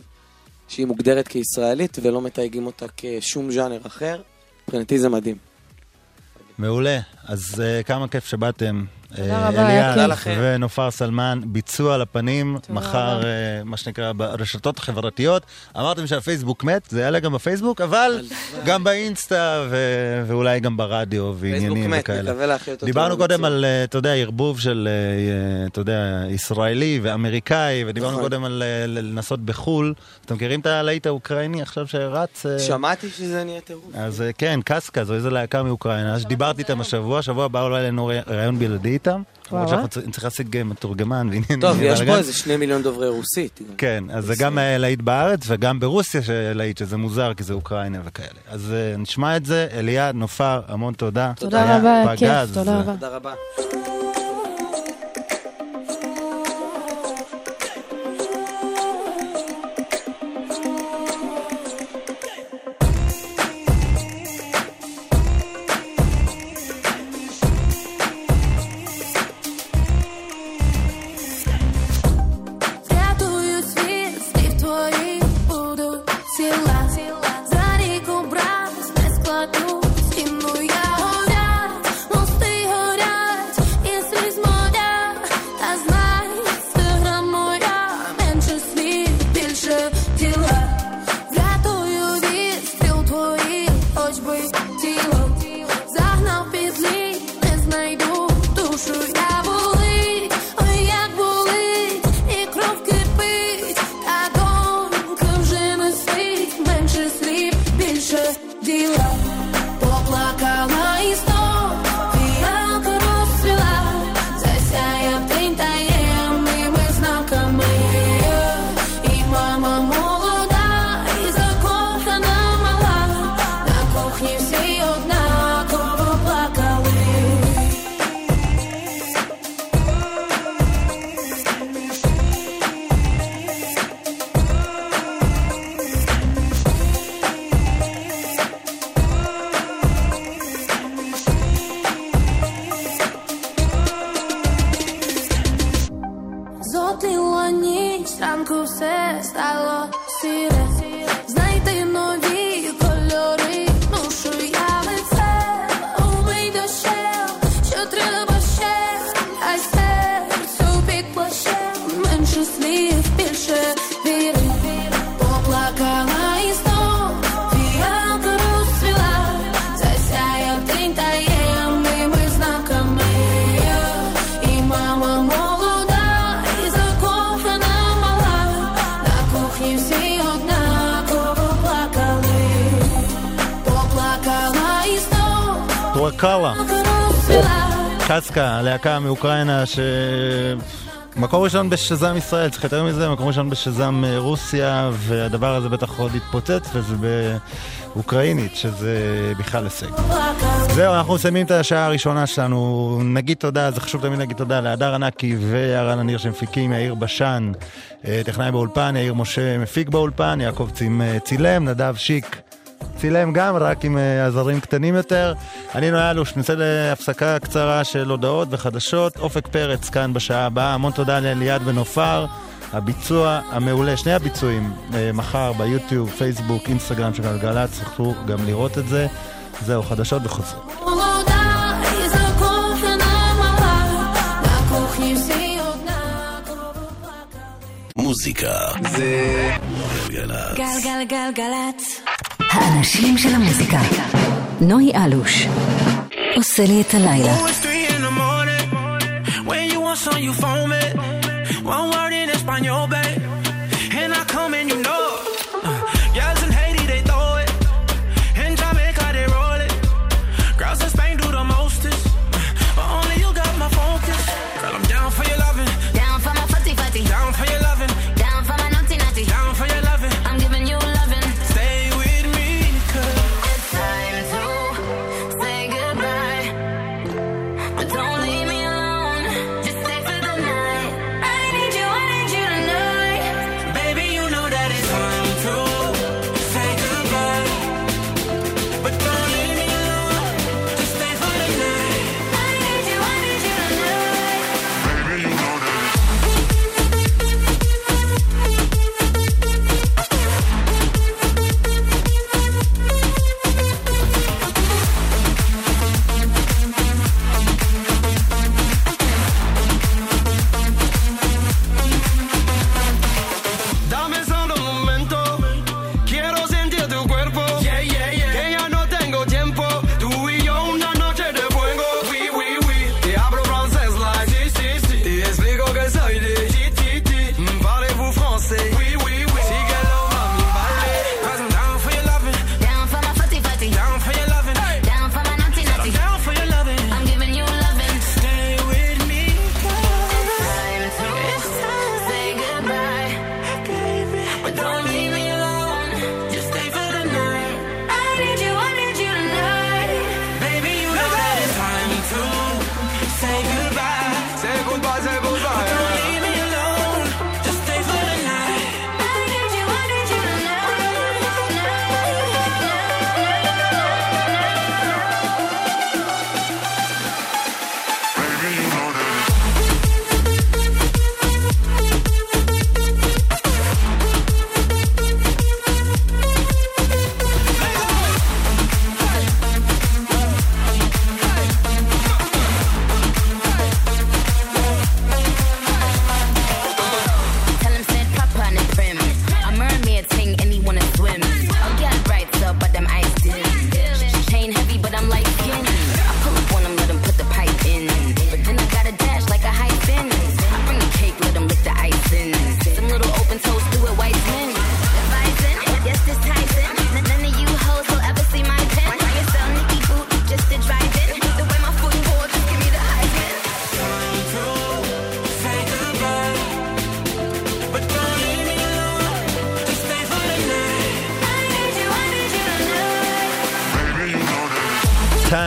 שהיא מוגדרת כישראלית ולא מתייגים אותה כשום ז'אנר אחר. מבחינתי זה מדהים. מעולה. אז אה, כמה כיף שבאתם. תודה אה, רבה, היה כיף. ונופר סלמן, ביצוע תודה מחר. אה, מה שנקרא, ברשתות החברתיות. אמרתם שהפייסבוק מת, זה יעלה גם בפייסבוק, אבל גם באינסטה ו- ואולי גם ברדיו ועניינים מת, וכאלה. דיברנו. קודם על, אה, אתה יודע, ערבוב של, אתה יודע, ישראלי ואמריקאי, ודיברנו נכון. קודם על לנסות בחו"ל. אתם מכירים את הלהיט האוקראיני עכשיו שרץ? שמעתי שזה נהיה טירוף. אז כן, קסקה, זו איזו להקה מאוקראינה, אז דיברתי איתם השבוע, שבוע הבא אולי לנו ראיון בלעדי איתם. למרות. שאנחנו צריכים להשיג מתורגמן ועניינים. טוב, יש. פה איזה שני מיליון דוברי רוסית. כן, אז זה גם אה, להיט בארץ וגם ברוסיה להיט, שזה מוזר כי זה אוקראינה וכאלה. אז אה, נשמע את זה, אליעד, נופר, המון תודה. תודה רבה, כיף. תודה רבה. till I הלהקה מאוקראינה ש... מקום ראשון בשזם ישראל, צריך יותר מזה, מקום ראשון בשזם אה, רוסיה, והדבר הזה בטח עוד יתפוצץ, וזה באוקראינית, שזה בכלל הישג. זהו, אנחנו מסיימים את השעה הראשונה שלנו. נגיד תודה, זה חשוב תמיד להגיד תודה להדר ענקי ויערן הניר שמפיקים, יאיר בשן, אה, טכנאי באולפן, יאיר משה מפיק באולפן, יעקב אה, צילם, נדב שיק. צילם גם, רק עם עזרים קטנים יותר. אני נויה אלוש, נצא להפסקה קצרה של הודעות וחדשות. אופק פרץ כאן בשעה הבאה, המון תודה לאליעד ונופר. הביצוע המעולה, שני הביצועים, אה, מחר ביוטיוב, פייסבוק, אינסטגרם של גלגלצ, תוכלו גם לראות את זה. זהו, חדשות וחוזרים. מוזיקה זה גלגלצ. גלגלגלגלצ. האנשים של המוזיקה. נוי אלוש. עושה לי את הלילה. Oh. One word in Espanol, babe. And I come and you know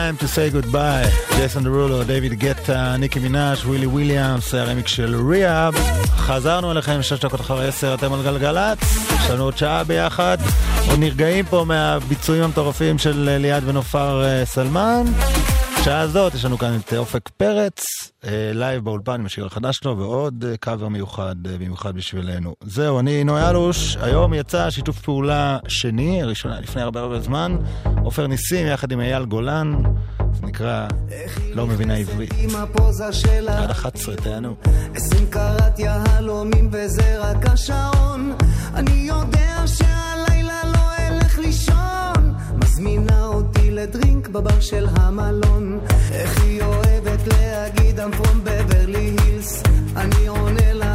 Time to say goodbye, ג'ייסון דרולו, דיוויד גטה, ניקי מינאז', ווילי וויליאם, הרמיקס של ריהאב. חזרנו אליכם שש דקות אחרי עשר, אתם על גלגלצ, יש לנו עוד שעה ביחד. עוד נרגעים פה מהביצועים המטורפים של אליעד ונופר אה, סלמן. בשעה הזאת יש לנו כאן את אופק פרץ, אה, לייב באולפן עם השיר החדש שלו, ועוד קאבר מיוחד, אה, במיוחד בשבילנו. זהו, אני נוי אלוש, היום יצא שיתוף פעולה שני, ראשונה לפני הרבה הרבה זמן, עופר ניסים יחד עם אייל גולן, זה נקרא לא מבינה עברית. עד 11, תענו. עשרים קראט יהלומים וזה רק השעון אני יודע שהלילה לא אלך לישון מזמינה אותי לדרינק בבר של המלון איך היא אוהבת להגיד I'm from בברלי הילס אני עונה לה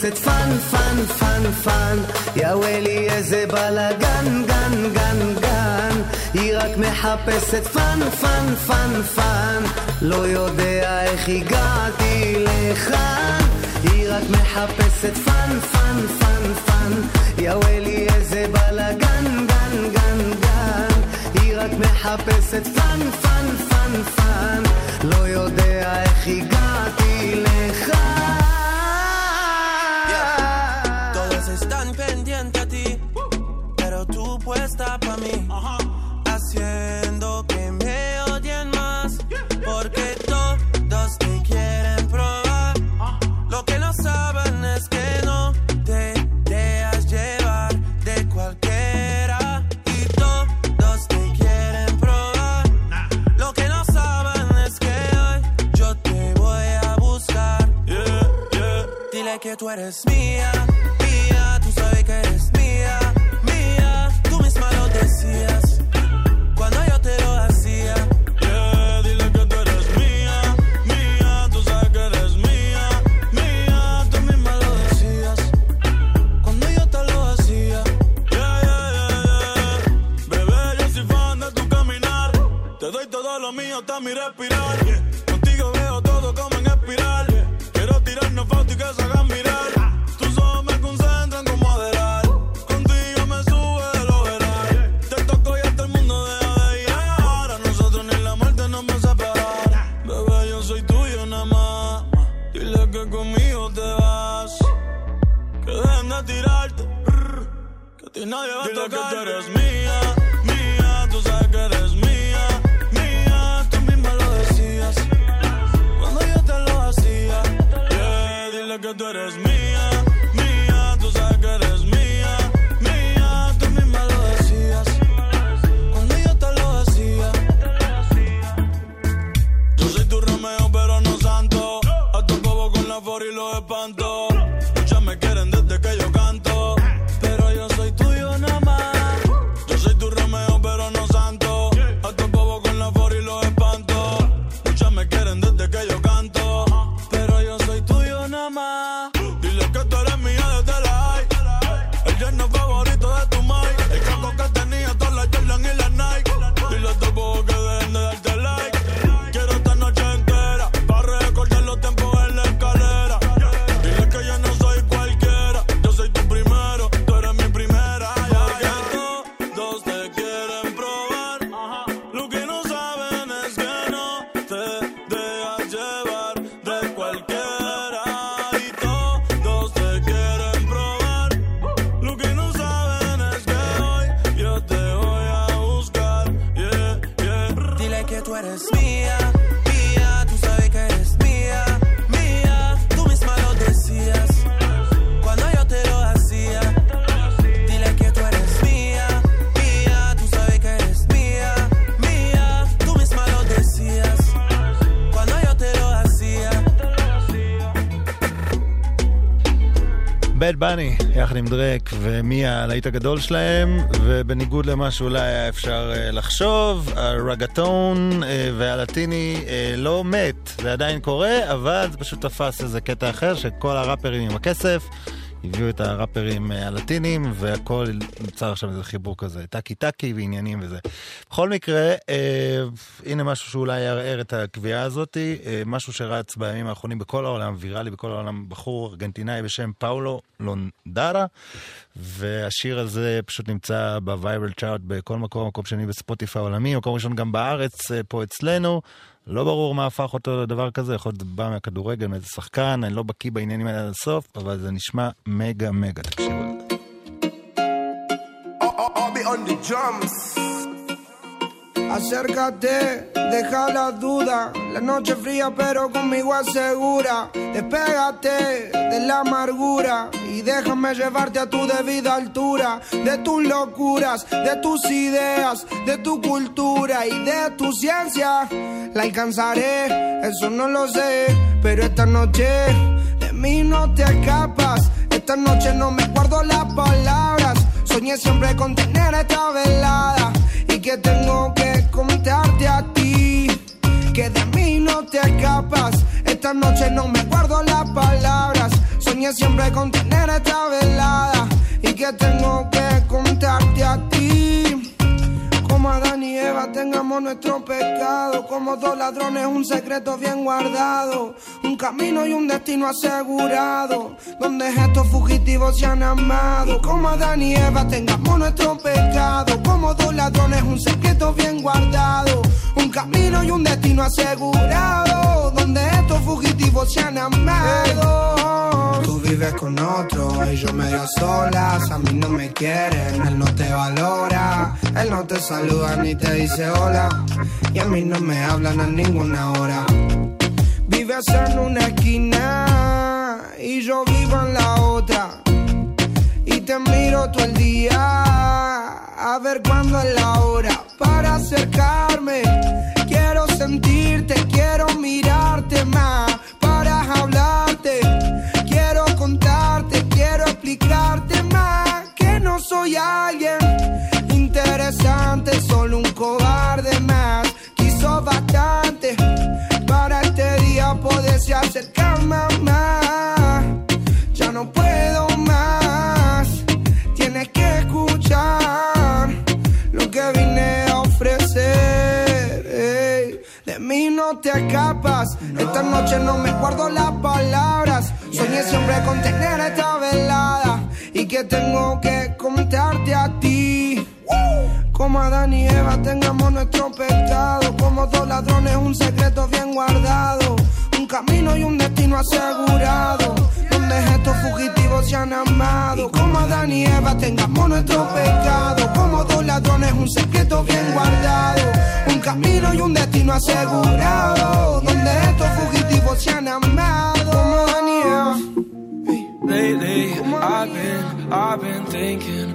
הכנסת פאן, פאן, פאן, פאן, יא ולי איזה בלאגן, גן, גן, גן, היא רק מחפשת פאן, פאן, פאן, פאן, לא יודע איך היא גן. está mi respirar. Contigo veo todo como en espiral. Quiero tirarnos fotos y que se hagan mirar. Tus ojos me concentran como adelar. Contigo me sube el overall. Yeah. Te toco y hasta el mundo deja de ir. Ahora nosotros ni la muerte nos va a separar. Bebé, yo soy tuyo nada más. Dile que conmigo te vas. Que dejen de tirarte. Que a ti nadie va a tocar. que tú eres mía. that's me. בני, יחד עם דרק ומיה הלהיט הגדול שלהם, ובניגוד למה שאולי היה אפשר אה, לחשוב, הרגטון אה, והלטיני אה, לא מת, זה עדיין קורה, אבל זה פשוט תפס איזה קטע אחר, שכל הראפרים עם הכסף הביאו את הראפרים אה, הלטינים, והכל נוצר עכשיו איזה חיבור כזה, טקי טקי ועניינים וזה. בכל מקרה, אה, הנה משהו שאולי יערער את הקביעה הזאת, אה, משהו שרץ בימים האחרונים בכל העולם, ויראלי בכל העולם, בחור ארגנטינאי בשם פאולו לונדרה, והשיר הזה פשוט נמצא בוויירל צ'ארט בכל מקום, מקום שני בספוטיפיי העולמי, מקום ראשון גם בארץ, אה, פה אצלנו. לא ברור מה הפך אותו לדבר כזה, יכול להיות בא מהכדורגל, מאיזה שחקן, אני לא בקיא בעניינים האלה עד הסוף, אבל זה נשמע מגה מגה, תקשיבו. On the drums. Acércate, deja la duda. La noche fría, pero conmigo asegura. Despégate de la amargura y déjame llevarte a tu debida altura. De tus locuras, de tus ideas, de tu cultura y de tu ciencia. La alcanzaré, eso no lo sé. Pero esta noche de mí no te escapas. Esta noche no me guardo las palabras. Soñé siempre con tener esta velada y que tengo que contarte a ti que de mí no te escapas. Esta noche no me guardo las palabras. Soñé siempre con tener esta velada y que tengo que contarte a ti. Como Adán y Eva tengamos nuestro pecado. Como dos ladrones, un secreto bien guardado. Un camino y un destino asegurado. Donde estos fugitivos se han amado. Como Adán y Eva tengamos nuestro pecado. Como dos ladrones, un secreto bien guardado. Un camino y un destino asegurado. Donde estos fugitivos se han amado. Tú vives con otro, ellos medio solas. A mí no me quieren, él no te valora. Él no te saluda ni te dice hola. Y a mí no me hablan a ninguna hora. Vives en una esquina y yo vivo en la otra. Y te miro todo el día a ver cuándo es la hora para acercarme. Quiero sentirte, quiero mirarte más para hablarte. Quiero contarte, quiero explicarte más que no soy alguien interesante, solo un cobarde más. Quiso bastante para este día poderse acercarme más. Ya no puedo más, tienes que escuchar lo que vine a ofrecer. Mí no te escapas, esta noche no me guardo las palabras. Soñé siempre con tener esta velada y que tengo que contarte a ti. Como Adán y Eva tengamos nuestro pecado, como dos ladrones un secreto bien guardado, un camino y un destino asegurado, donde estos fugitivos se han amado. Como Adán y Eva tengamos nuestro pecado, como dos ladrones un secreto bien guardado, un camino y un destino asegurado, donde estos fugitivos se han amado. Como Adán y Eva. Lately, I've been, I've been thinking,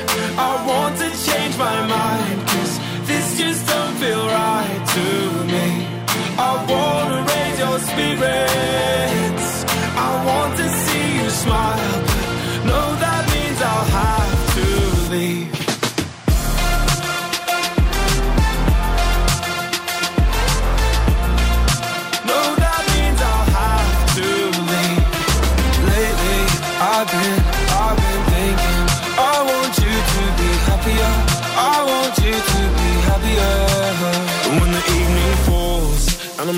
zweimal.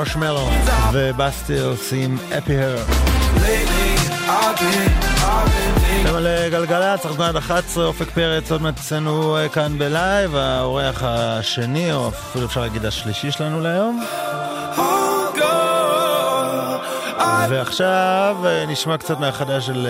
מרשמלו ובסטי עושים אפי-הר. אתם על גלגלצ, אנחנו עד 11, אופק פרץ, עוד מעט אצלנו אה, כאן בלייב, האורח השני, או אפילו אפשר להגיד השלישי שלנו להיום. ועכשיו אה, נשמע קצת מהחדש של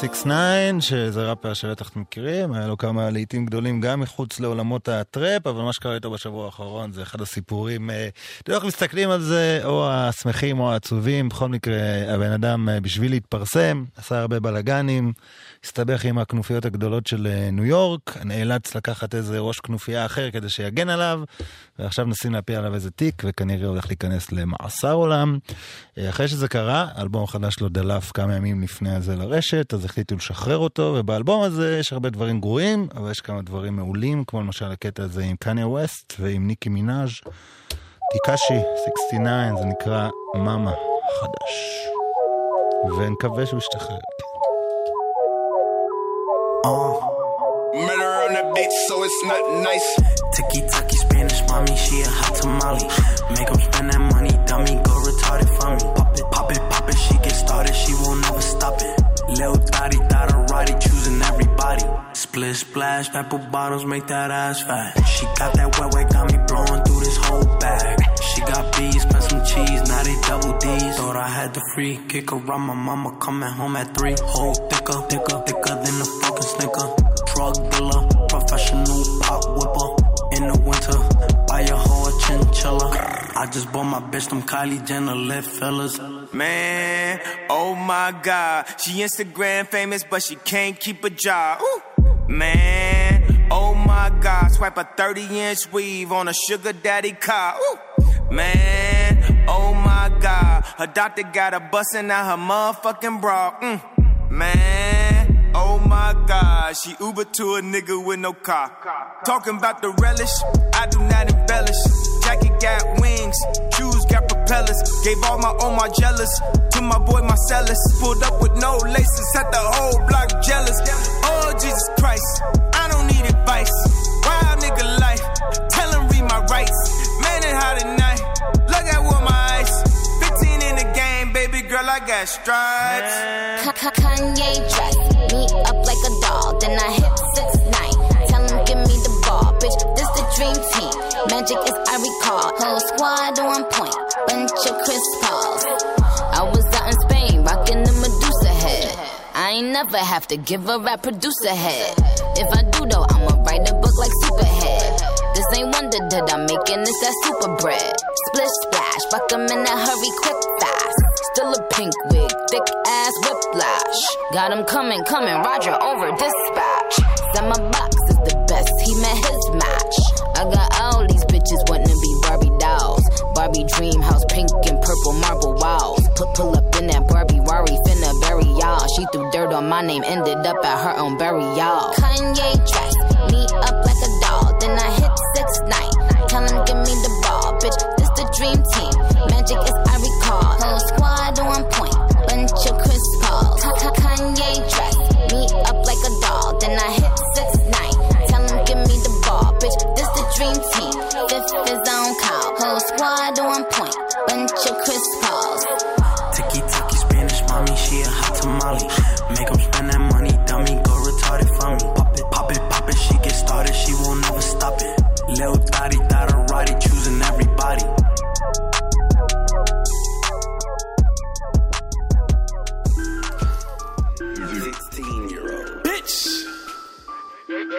6 9 שזה ראפר שבטח אתם מכירים, היה לו כמה לעיתים גדולים גם מחוץ לעולמות הטראפ, אבל מה שקרה איתו בשבוע האחרון זה אחד הסיפורים, אה, יודעים איך מסתכלים על זה, או השמחים או העצובים, בכל מקרה הבן אדם אה, בשביל להתפרסם, עשה הרבה בלאגנים, הסתבך עם הכנופיות הגדולות של אה, ניו יורק, נאלץ לקחת איזה ראש כנופיה אחר כדי שיגן עליו, ועכשיו מנסים להפיל עליו איזה תיק, וכנראה הולך להיכנס למאסר עולם. אה, אחרי שזה קרה, האלבום החדש שלו דלף כמה ימים לפני הזה לרשת, אז החליטו לשחרר אותו, ובאלבום הזה יש הרבה דברים גרועים, אבל יש כמה דברים מעולים, כמו למשל הקטע הזה עם קניה ווסט ועם ניקי מנאז'. קיקשי 69, זה נקרא מאמה חדש. ונקווה שהוא ישתחרר. Murder on the beat, so it's not nice. Tiki taki Spanish mommy, she a hot tamale. Make 'em spend that money, dummy, go retarded for me. Pop it, pop it, pop it, she get started, she won't never stop it. Lil Dottie, Dotterati, choosing everybody. Split splash, pepper bottles, make that ass fat. She got that wet wet, got me blowing through this whole bag. She got bees, spent some cheese, now they double D's. Thought I had the free kick around my mama coming home at three. Whole thicker, thicker, thicker than a fucking snicker. Drug dealer, professional pop whipper. In the winter, buy your whole chinchilla. I just bought my bitch them Kylie Jenner lip fillers. Man, oh my god. She Instagram famous, but she can't keep a job. Ooh. Man, oh my god. Swipe a 30 inch weave on a sugar daddy car. Ooh. Man, oh my god. Her doctor got her busting out her motherfucking bra. Mm. Man, oh my god. She Uber to a nigga with no car. Talking about the relish, I do not embellish. Jacket got wings, shoes got propellers. Gave all my all my jealous to my boy Marcellus. Pulled up with no laces, had the whole block jealous. Oh Jesus Christ, I don't need advice. Wild nigga life, tell him read my rights. Man, it hot girl, I got stripes. Kanye dress me up like a doll, then I hit six nine. Tell him give me the ball, bitch. This the dream team. Magic is I recall. Whole squad on point, bunch of Chris Pauls. I was out in Spain, rocking the Medusa head. I ain't never have to give a rap producer head. If I do though, I'ma write a book like Superhead. This ain't wonder that I'm making this that super bread. Splish splash, fuck 'em in a hurry, quick fast still a pink wig, thick ass whiplash. Got him coming, coming, Roger over dispatch. Said my box is the best, he met his match. I got all these bitches wanting to be Barbie dolls. Barbie dream house, pink and purple marble walls. Put pull up in that Barbie Rari, finna bury y'all. She threw dirt on my name, ended up at her own burial. Kanye dress me up like a doll, then I hit six nine. Tell him give me the ball, bitch. This the dream team, magic is.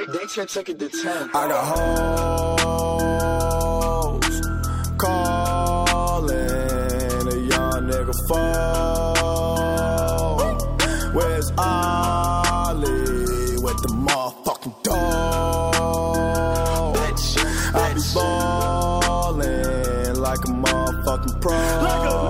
They should took it to 10. I got hoes calling a young nigga phone. Where's Ollie with the motherfucking dog? I be balling like a motherfucking pro.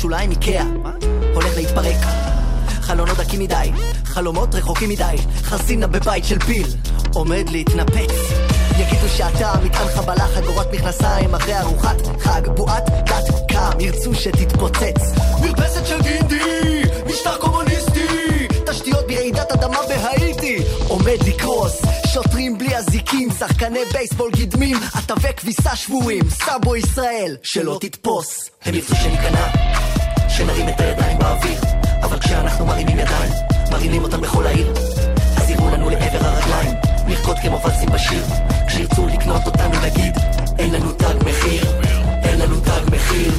שוליים איקאה. הולך להתפרק. חלונות דקים מדי, חלומות רחוקים מדי, חזינה בבית של פיל, עומד להתנפץ. יגידו שאתה מטען חבלה, חגורת מכנסיים, אחרי ארוחת חג, בועת דת קם, ירצו שתתפוצץ. מרפסת של גינדי, משטר קומוניסטי האדמה בהאיטי עומד לקרוס שוטרים בלי אזיקים, שחקני בייסבול קדמים, עטבי כביסה שבורים, סאבו ישראל, שלא תתפוס. הם ירצו שניכנע, שנרים את הידיים באוויר, אבל כשאנחנו מרימים ידיים, מרימים אותם בכל העיר. אז יראו לנו לעבר הרגליים, נרקוד כמו ולסים בשיר, כשירצו לקנות אותנו נגיד, אין לנו תג מחיר, אין לנו תג מחיר,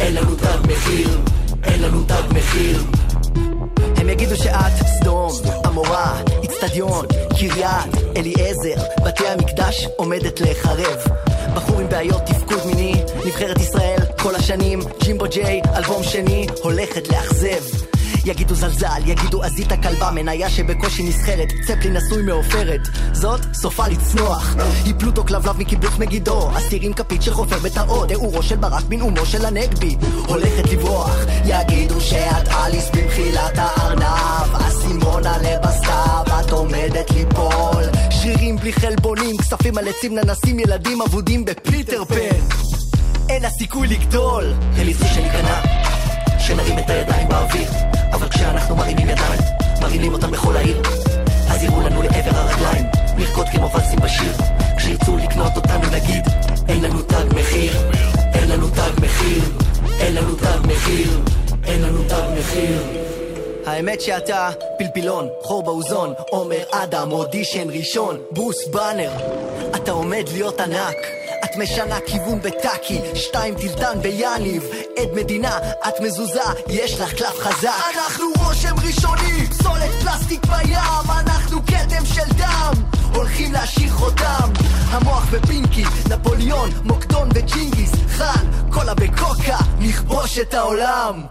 אין לנו תג מחיר, אין לנו תג מחיר. הם יגידו שאת סדום, עמורה, אצטדיון, קריית, אליעזר, בתי המקדש עומדת להיחרב. בחור עם בעיות תפקוד מיני, נבחרת ישראל כל השנים, ג'ימבו ג'יי, אלבום שני, הולכת לאכזב. יגידו זלזל, יגידו עזית כלבה, מניה שבקושי נסחרת, צפלין נשוי מעופרת. זאת סופה לצנוח. היא פלוטו כלבלב מקיבוץ מגידו, אסירים כפית שחופר בתאו, תיאורו של ברק בנאומו של הנגבי, הולכת לברוח. יגידו שאת אליס במחילת הארנב, אסימונה לבסתיו, את עומדת ליפול. שרירים בלי חלבונים, כספים על עצים ננסים, ילדים אבודים בפיטר פן. אין לה סיכוי לגדול. הם ירצו שניכנע, שנרים את הידיים באוויר. אבל כשאנחנו מרימים ידיים, מרימים אותם בכל העיר. אז יראו לנו לעבר הרגליים, נרקוד כמו ולסים בשיר. כשירצו לקנות אותנו נגיד, אין לנו תג מחיר, אין לנו תג מחיר, אין לנו תג מחיר, אין לנו תג מחיר. האמת שאתה פלפילון, חור באוזון, עומר אדם, אודישן ראשון, בוס באנר. אתה עומד להיות ענק. משנה כיוון בטאקי, שתיים טילטן ביאניב, עד מדינה, את מזוזה, יש לך קלף חזק. אנחנו רושם ראשוני, פסולת פלסטיק בים, אנחנו כתם של דם, הולכים להשאיר חותם. המוח בפינקי, נפוליאון, מוקדון וג'ינגיס, חאן, קולה בקוקה, נכבוש את העולם.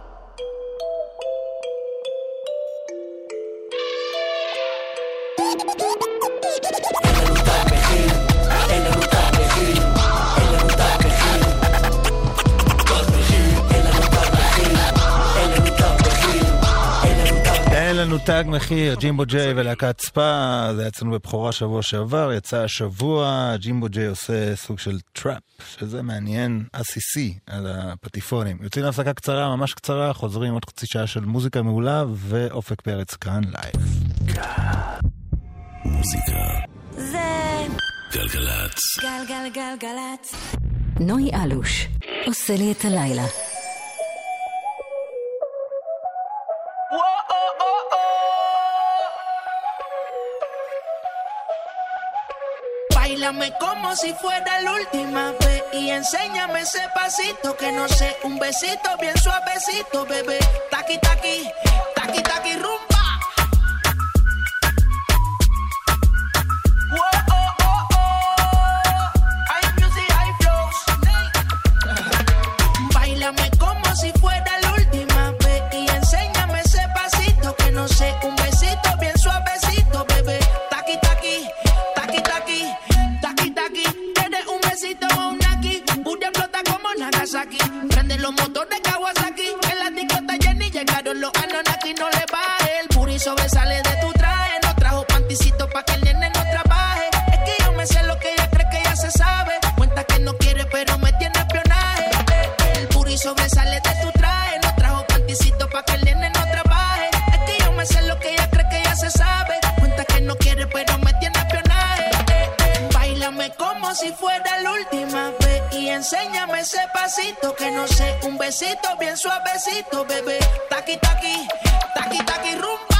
אין לנו תג מחיר, ג'ימבו ג'יי ולהקת ספא, זה היה אצלנו בבכורה שבוע שעבר, יצא השבוע, ג'ימבו ג'יי עושה סוג של טראפ, שזה מעניין, עסיסי על הפטיפונים. יוצאים להפסקה קצרה, ממש קצרה, חוזרים עוד חצי שעה של מוזיקה מעולה, ואופק פרץ כאן לייב. מוזיקה. זה גלגלצ. גלגלגלגלצ. נוי אלוש, עושה לי את הלילה. Bailame como si fuera la última vez y enséñame ese pasito que no sé, un besito bien suavecito, bebé. Taqui taqui, taqui taqui rumba. Whoa, oh, oh, oh. Hay music, hay flows. Bailame como si fuera la última vez y enséñame ese pasito que no sé, los motores besito bien suavecito, bebé. Taqui taqui, taqui taqui rumba.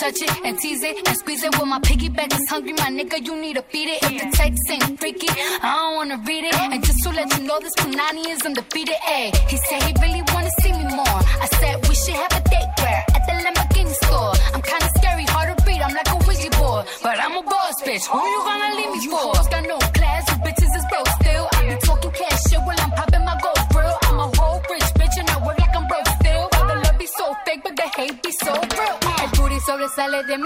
Touch it and tease it and squeeze it. Well, my piggyback is hungry, my nigga. You need to feed it. If the text ain't freaky, I don't wanna read it. And just to let you know, this Punani is undefeated. Ayy,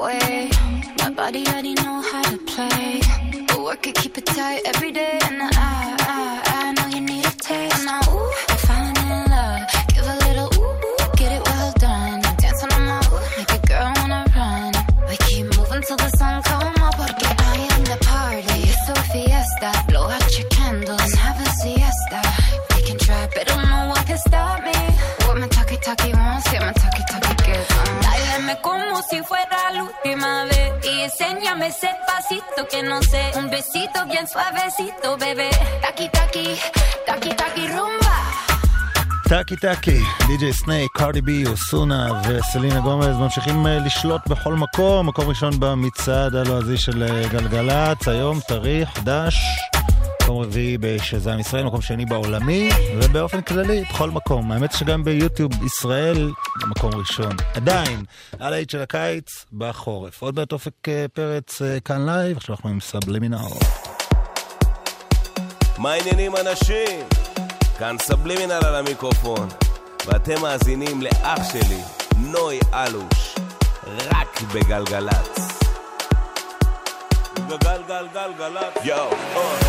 way. My body already know how to play. But work it, keep it tight every day. And I, I, I know you need a taste. I, ooh, I'm falling in love. Give a little ooh, ooh, get it well done. Dancing on my ooh, make a girl wanna run. We keep moving till the sun come up. Porque I am the party. It's a fiesta. Blow out your candles and have a siesta. They can try, but don't know what can stop me. What my taki taki wants, yeah, my taki taki. Uh. Báilame como si fuera la última vez y enséñame ese pasito que no sé. Un besito bien suavecito, bebé. Taki taki, taki taki rumba. טאקי טאקי, די.ג'יי סנייק, קארדי בי, אוסונה וסלינה גומז ממשיכים אה, לשלוט בכל מקום, מקום ראשון במצעד הלועזי של אה, גלגלצ, היום טרי, חדש, מקום רביעי בשזם ישראל, מקום שני בעולמי, ובאופן כללי, בכל מקום. האמת שגם ביוטיוב ישראל, מקום ראשון. עדיין, על הלהיט של הקיץ, בחורף. עוד מעט אופק אה, פרץ אה, כאן לייב, עכשיו אנחנו עם סבלימינל. מה העניינים אנשים? כאן סבלימינל על המיקרופון, ואתם מאזינים לאח שלי, נוי אלוש, רק בגלגלצ. יואו,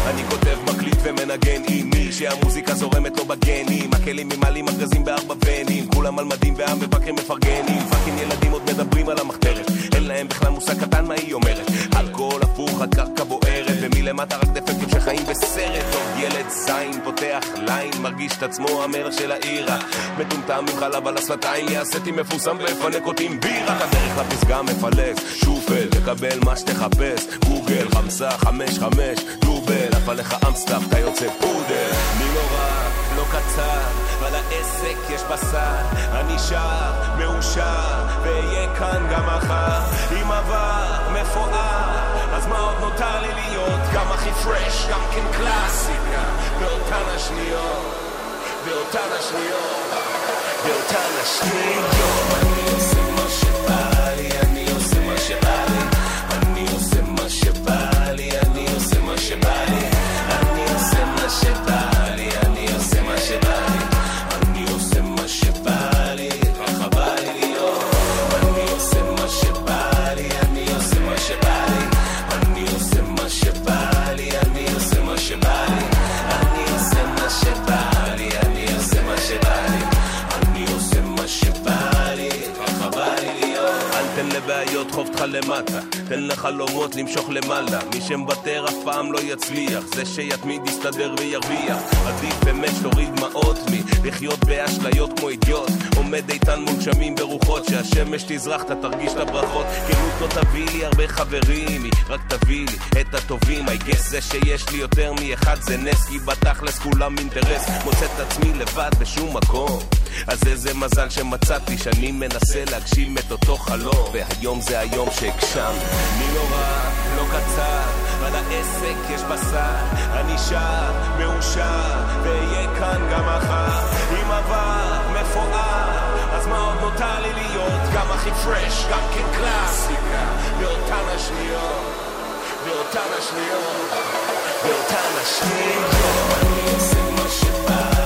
אני כותב, מקליט ומנגן עם מי שהמוזיקה זורמת לו בגנים, הכלים ממלאים ארגזים בארבע ונים, כולם על מדים והמבקרים מפרגנים, פאקינג ילדים עוד מדברים על המחתרת, אין להם בכלל מושג קטן מה היא אומרת, אלכוהול הפוך, הקרקע בוערת, ומלמטה רק דפקים שחיים בסרט, טוב ילד זין, פותח ליין, מרגיש את עצמו המלך של העירה, מטומטם עם חלב על השפתיים, יעשיתי מפורסם ויפנק אותי עם בירה, הדרך לפסגה מפלס, שופל, תקבל מה שתחפש, גוגל, חמסה, חמש, חמש, דובל, עף עליך אמסטאפ, אתה יוצא פודל, מי לא רע, לא קצר, על העסק יש בשר, אני שר, מאושר, ואהיה כאן גם מחר, עם עבר מפואר, אז מה עוד נותר לי להיות? גם הכי פרש, גם כן קלאסיקה, באותן השניות, באותן השניות, באותן השניות. למטה, תן לחלומות למשוך למעלה. מי שמוותר אף פעם לא יצליח, זה שיתמיד יסתדר וירוויח. עדיף באמת שתוריד דמעות מלחיות באשליות כמו אידיוט. עומד איתן מול גשמים ברוחות, שהשמש תזרח, אתה תרגיש את הברכות. כנות לא תביא לי הרבה חברים, היא רק תביא לי את הטובים. I guess זה שיש לי יותר מאחד זה נס, כי בתכלס כולם אינטרס. מוצא את עצמי לבד בשום מקום. אז איזה מזל שמצאתי שאני מנסה להגשים את אותו חלום והיום זה היום שהגשמתי מי לא רע, לא קצר, על העסק יש בשר. אני שר, מאושר, ואהיה כאן גם מחר. עם עבר מפואר, אז מה עוד נותר לי להיות? גם הכי פרש, גם כן קלאסיקה. באותן השניות, באותן השניות, באותן השניות. אני עושה מה שבא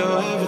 your every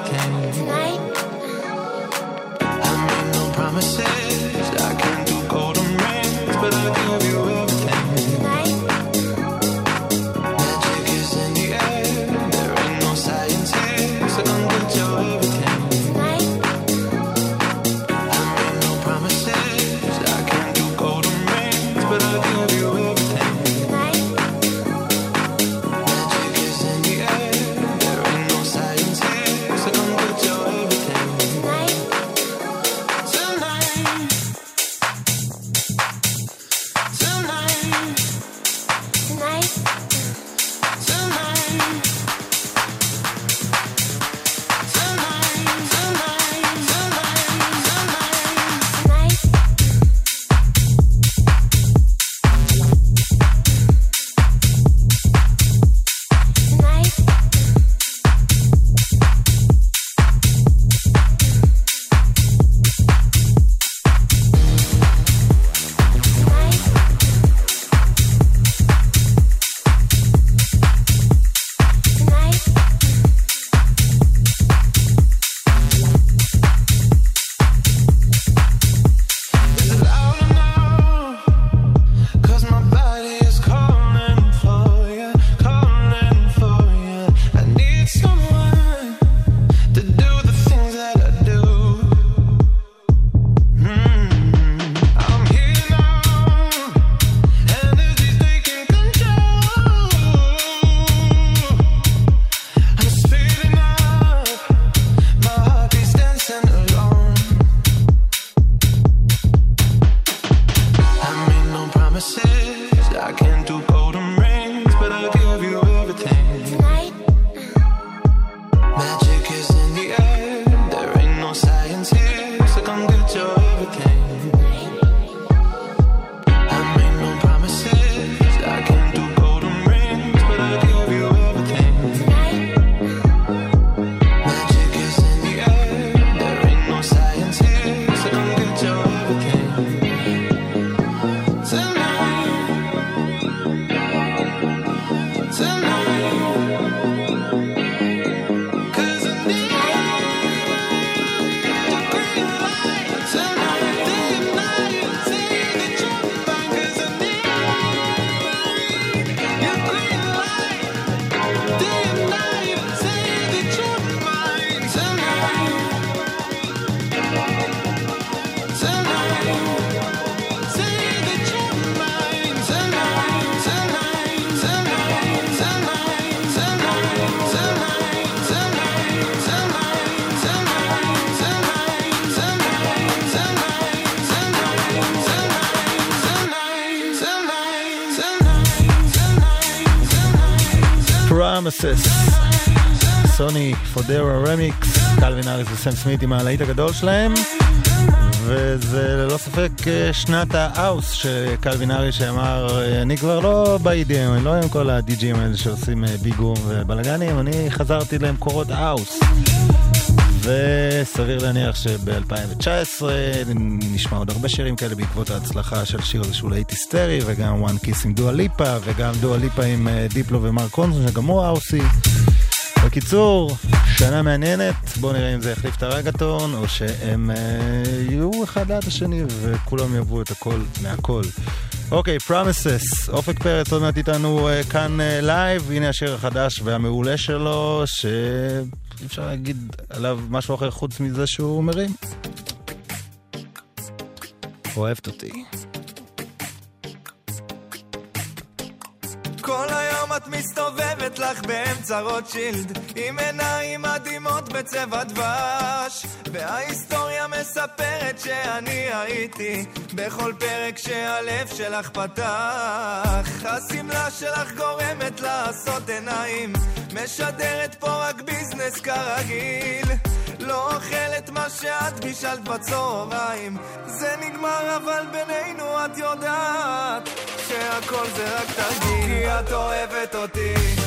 סוני פודרה רמיקס, קלווין האריס וסם סמית עם הלהיט הגדול שלהם, וזה ללא ספק אה, שנת האוס שקלווין אריס שאמר, אה, אני כבר לא ב-EDM, אני לא עם כל הדי-ג'ייז האלה שעושים אה, big room ובלאגנים, אני חזרתי למקורות האוס. וסביר להניח שב-2019 נשמע עוד הרבה שירים כאלה בעקבות ההצלחה של שיר הזה שהוא להיט היסטרי, וגם One Kiss עם דואה ליפה, וגם דואה ליפה עם דיפלו ומארק רונסון, שגם הוא האוסי. בקיצור, שנה מעניינת, בואו נראה אם זה יחליף את הרגטון, או שהם אה, יהיו אחד ליד השני וכולם יבואו את הכל מהכל. אוקיי, Promises, אופק פרץ עוד מעט איתנו uh, כאן לייב, uh, הנה השיר החדש והמעולה שלו, שאי אפשר להגיד עליו משהו אחר חוץ מזה שהוא מרים. אוהבת אותי. באמצע רוטשילד עם עיניים מדהימות בצבע דבש. וההיסטוריה מספרת שאני הייתי בכל פרק שהלב שלך פתח. השמלה שלך גורמת לעשות עיניים משדרת פה רק ביזנס כרגיל. לא אוכלת מה שאת בישלת בצהריים. זה נגמר אבל בינינו את יודעת שהכל זה רק תרגיל. כי את אוהבת אותי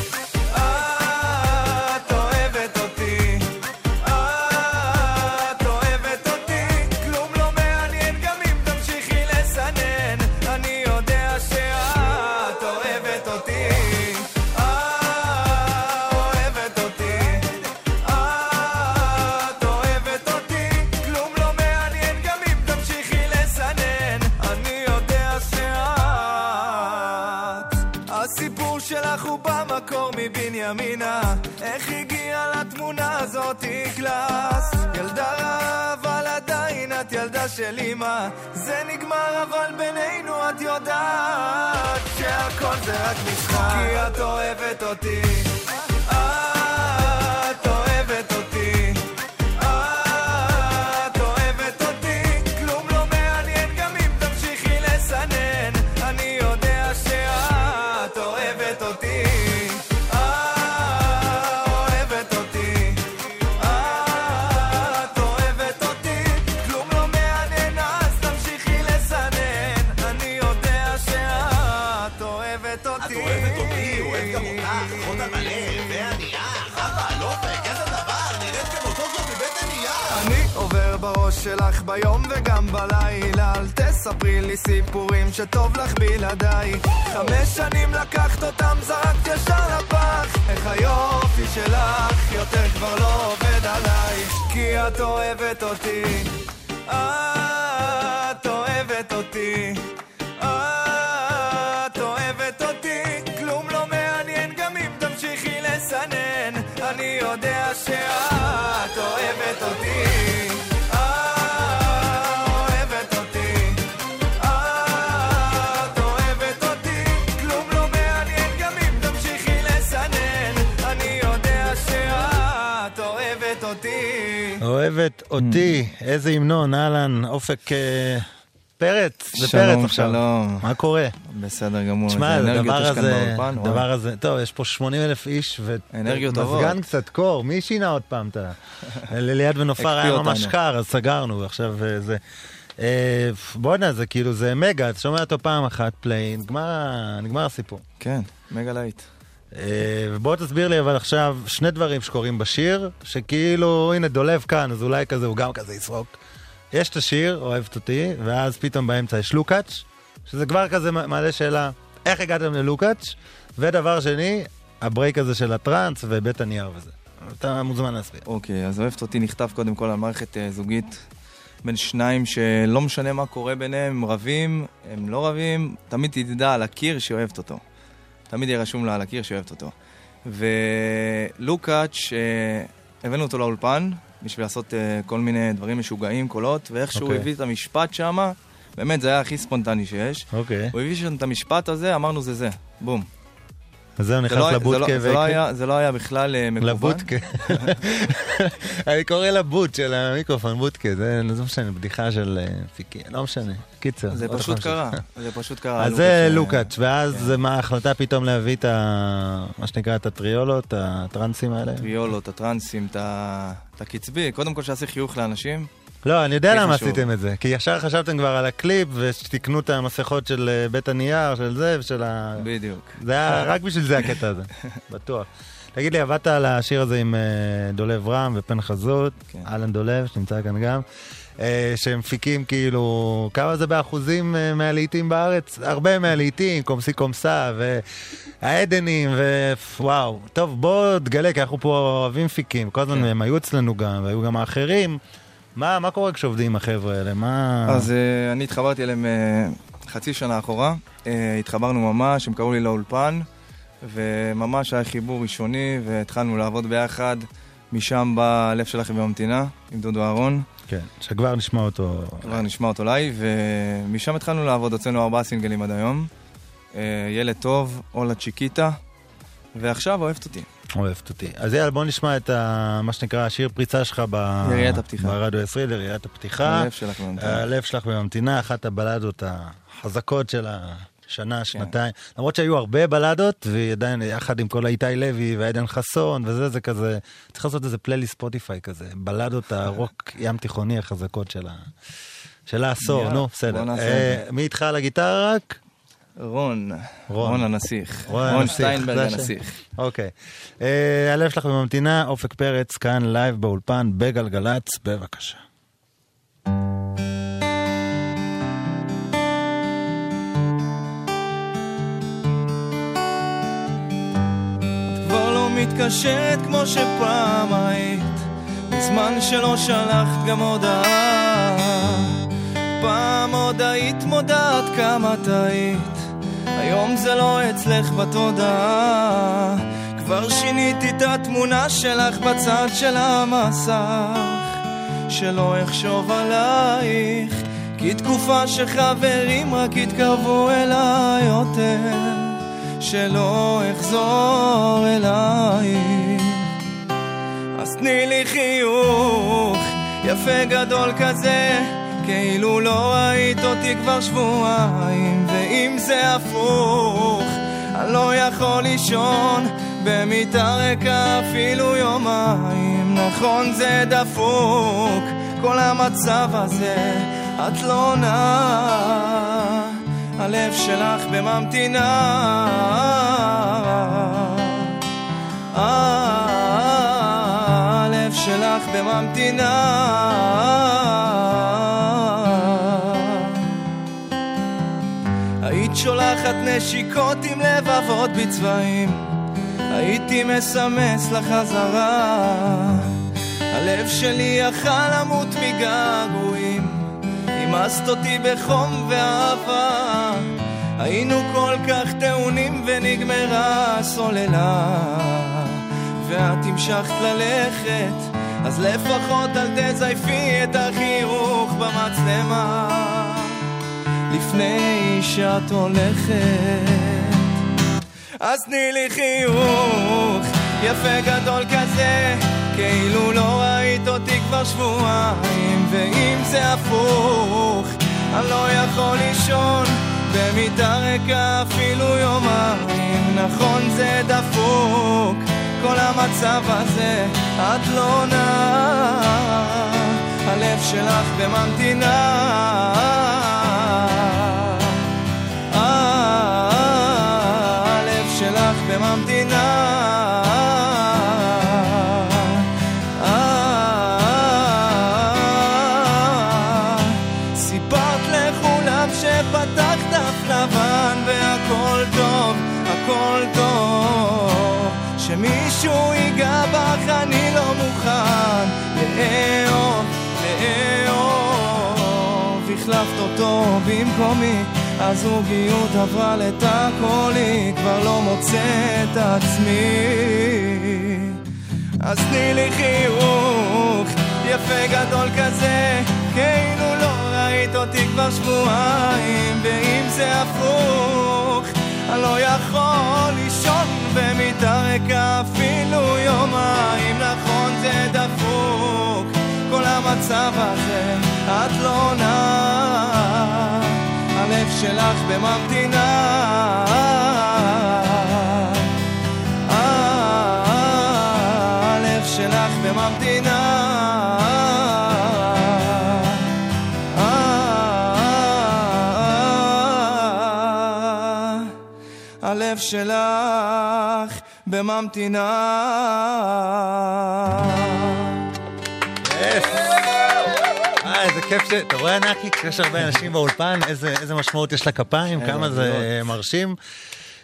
הזאתי קלאס. ילדה רעה אבל עדיין את ילדה של אמא. זה נגמר אבל בינינו את יודעת שהכל זה רק משחק. כי את אוהבת אותי שלך ביום וגם בלילה. אל תספרי לי סיפורים שטוב לך בלעדיי. חמש שנים לקחת אותם זרקת ישר לפח. איך היופי שלך יותר כבר לא עובד עליי. כי את אוהבת אותי. את אוהבת אותי אוהבת אותי, איזה המנון, אהלן, אופק אה, פרץ, זה שלום, פרץ עכשיו. שלום. מה קורה? בסדר גמור. תשמע, הדבר הזה. הדבר הזה, טוב, יש פה 80 אלף איש. ומזגן קצת קור, מי שינה עוד פעם את ה... לליד ונופר היה ממש. קר, אז סגרנו, עכשיו אה, זה... אה, בואנה, זה כאילו, זה מגה, אתה שומע אותו פעם אחת, פליי, נגמר, הסיפור. כן, מגה להיט. אה, ובוא תסביר לי אבל עכשיו שני דברים שקורים בשיר, שכאילו, הנה דולב כאן, אז אולי כזה, הוא גם כזה יסרוק. יש את השיר, אוהבת אותי, ואז פתאום באמצע יש לוקאץ', שזה כבר כזה מעלה שאלה, איך הגעתם ללוקאץ'? ודבר שני, הברייק הזה של הטראנס ובית הנייר וזה. אתה מוזמן להסביר. אוקיי, אז אוהבת אותי נכתב קודם כל על מערכת אה, זוגית בין שניים שלא משנה מה קורה ביניהם, הם רבים, הם לא רבים, תמיד תדע על הקיר שהיא אוהבת אותו. תמיד יהיה רשום לה על הקיר שהיא אוהבת אותו. ולוקאץ', אה, הבאנו אותו לאולפן בשביל לעשות אה, כל מיני דברים משוגעים, קולות, ואיכשהו הוא אוקיי. הביא את המשפט שמה, באמת, זה היה הכי ספונטני שיש. אוקיי. הוא הביא שם את המשפט הזה, אמרנו זה זה, בום. אז זהו, זה נכנס לא- זה לבודקה לא- זה לא. היה- זה לא היה בכלל אה, מקוון. לבודקה. אני קורא לבוט של המיקרופון, בודקה, זה לא משנה, בדיחה של אה, פיקי, לא משנה. קיצר. זה פשוט קרה. זה פשוט קרה. אז זה לוקאץ', ואז זה מה ההחלטה פתאום להביא את ה... מה שנקרא, את הטריולות, הטרנסים האלה? טריולות, הטרנסים, את הקצבי, קודם כל שיעשה חיוך לאנשים. לא, אני יודע למה. עשיתם את זה. כי ישר חשבתם כבר על הקליפ, ושתיקנו את המסכות של אה, בית הנייר, של זה ושל ה... בדיוק. זה היה רק בשביל זה הקטע הזה, בטוח. תגיד לי, עבדת על השיר הזה עם אה, דולב רם ופן חזות, כן. אהלן דולב, שנמצא כאן גם, שמפיקים כאילו, כמה זה באחוזים אה, מהלהיטים בארץ? הרבה מהלהיטים, קומסי קומסה, והעדנים, ווואו. טוב, בוא תגלה, כי אנחנו פה אוהבים מפיקים, כל הזמן הם היו אצלנו גם, והיו גם האחרים. מה, מה קורה כשעובדים עם החבר'ה האלה? מה... אז אה, אני התחברתי אליהם אה, חצי שנה אחורה. אה, התחברנו ממש, הם קראו לי לאולפן, וממש היה חיבור ראשוני, והתחלנו לעבוד ביחד. משם בא הלב שלכם בממתינה, עם דודו אהרון. כן, שכבר נשמע אותו. כבר נשמע אותו לייב, ומשם התחלנו לעבוד, הוצאנו ארבעה סינגלים עד היום. אה, ילד טוב, אולה צ'יקיטה, ועכשיו אוהבת אותי. אוהבת אותי. אז יאללה, בוא נשמע את ה, מה שנקרא השיר פריצה שלך ב... יריית הפתיחה. ברדיו 20, יריית הפתיחה. הלב שלך בממתינה. הלב שלך בממתינה, אחת הבלדות החזקות של השנה, כן. שנתיים. למרות שהיו הרבה בלדות, ועדיין יחד עם כל האיתי לוי ועדן חסון וזה, זה כזה, צריך לעשות איזה פלייליסט ספוטיפיי כזה, בלדות הרוק ים תיכוני החזקות של ה... של העשור, נו, בסדר. אה, מי איתך על הגיטרה רק? רון, רון. רון הנסיך. רון רון שטיינברג. הנסיך. אוקיי. אה, הלב שלך בממתינה, אופק פרץ, כאן לייב באולפן בגלגלצ, בבקשה. כבר לא מתקשרת כמו שפעם היית. בזמן שלא שלחת גם הודעה. פעם עוד היית מודעת כמה טעית. היום זה לא אצלך בתודעה. כבר שיניתי את התמונה שלך בצד של המסך. שלא אחשוב עלייך כי תקופה שחברים רק יתקרבו אליי יותר שלא אחזור אלייך. אז תני לי חיוך יפה גדול כזה כאילו לא ראית אותי כבר שבועיים ואם זה הפוך אני לא יכול לישון במיטה ריקה אפילו יומיים. נכון זה דפוק כל המצב הזה את לא נעה הלב שלך בממתינה. הלב שלך בממתינה. היית שולחת נשיקות עם לבבות בצבעים. הייתי מסמס לחזרה הלב שלי יכל למות מגעגועים המסת אותי בחום ואהבה. היינו כל כך טעונים ונגמרה הסוללה. ואת המשכת ללכת אז לפחות אל תזייפי את החיוך במצלמה. לפני שאת הולכת אז תני לי חיוך יפה גדול כזה כאילו לא ראית אותי כבר שבועיים ואם זה הפוך אני לא יכול לישון במיטה ריקה אפילו יומיים. נכון זה דפוק כל המצב הזה את לא נעה. הלב שלך בממתינה שמישהו ייגע בך אני לא מוכן. לאהוב, לאהוב. החלפת אותו במקומי הזוגיות עברה לתא קולי כבר לא מוצא את עצמי. אז תני לי חיוך יפה גדול כזה כאילו לא ראית אותי כבר שבועיים ואם זה הפוך אני לא יכול לישון ריקה אפילו יומיים, נכון זה דפוק, כל המצב הזה, את לא עונה, הלב שלך בממתינה. הלב שלך בממתינה. הלב שלך בממתינה. אה, איזה כיף ש... אתה רואה, נקי, כשיש הרבה אנשים באולפן, איזה משמעות יש לכפיים, כמה זה. מרשים.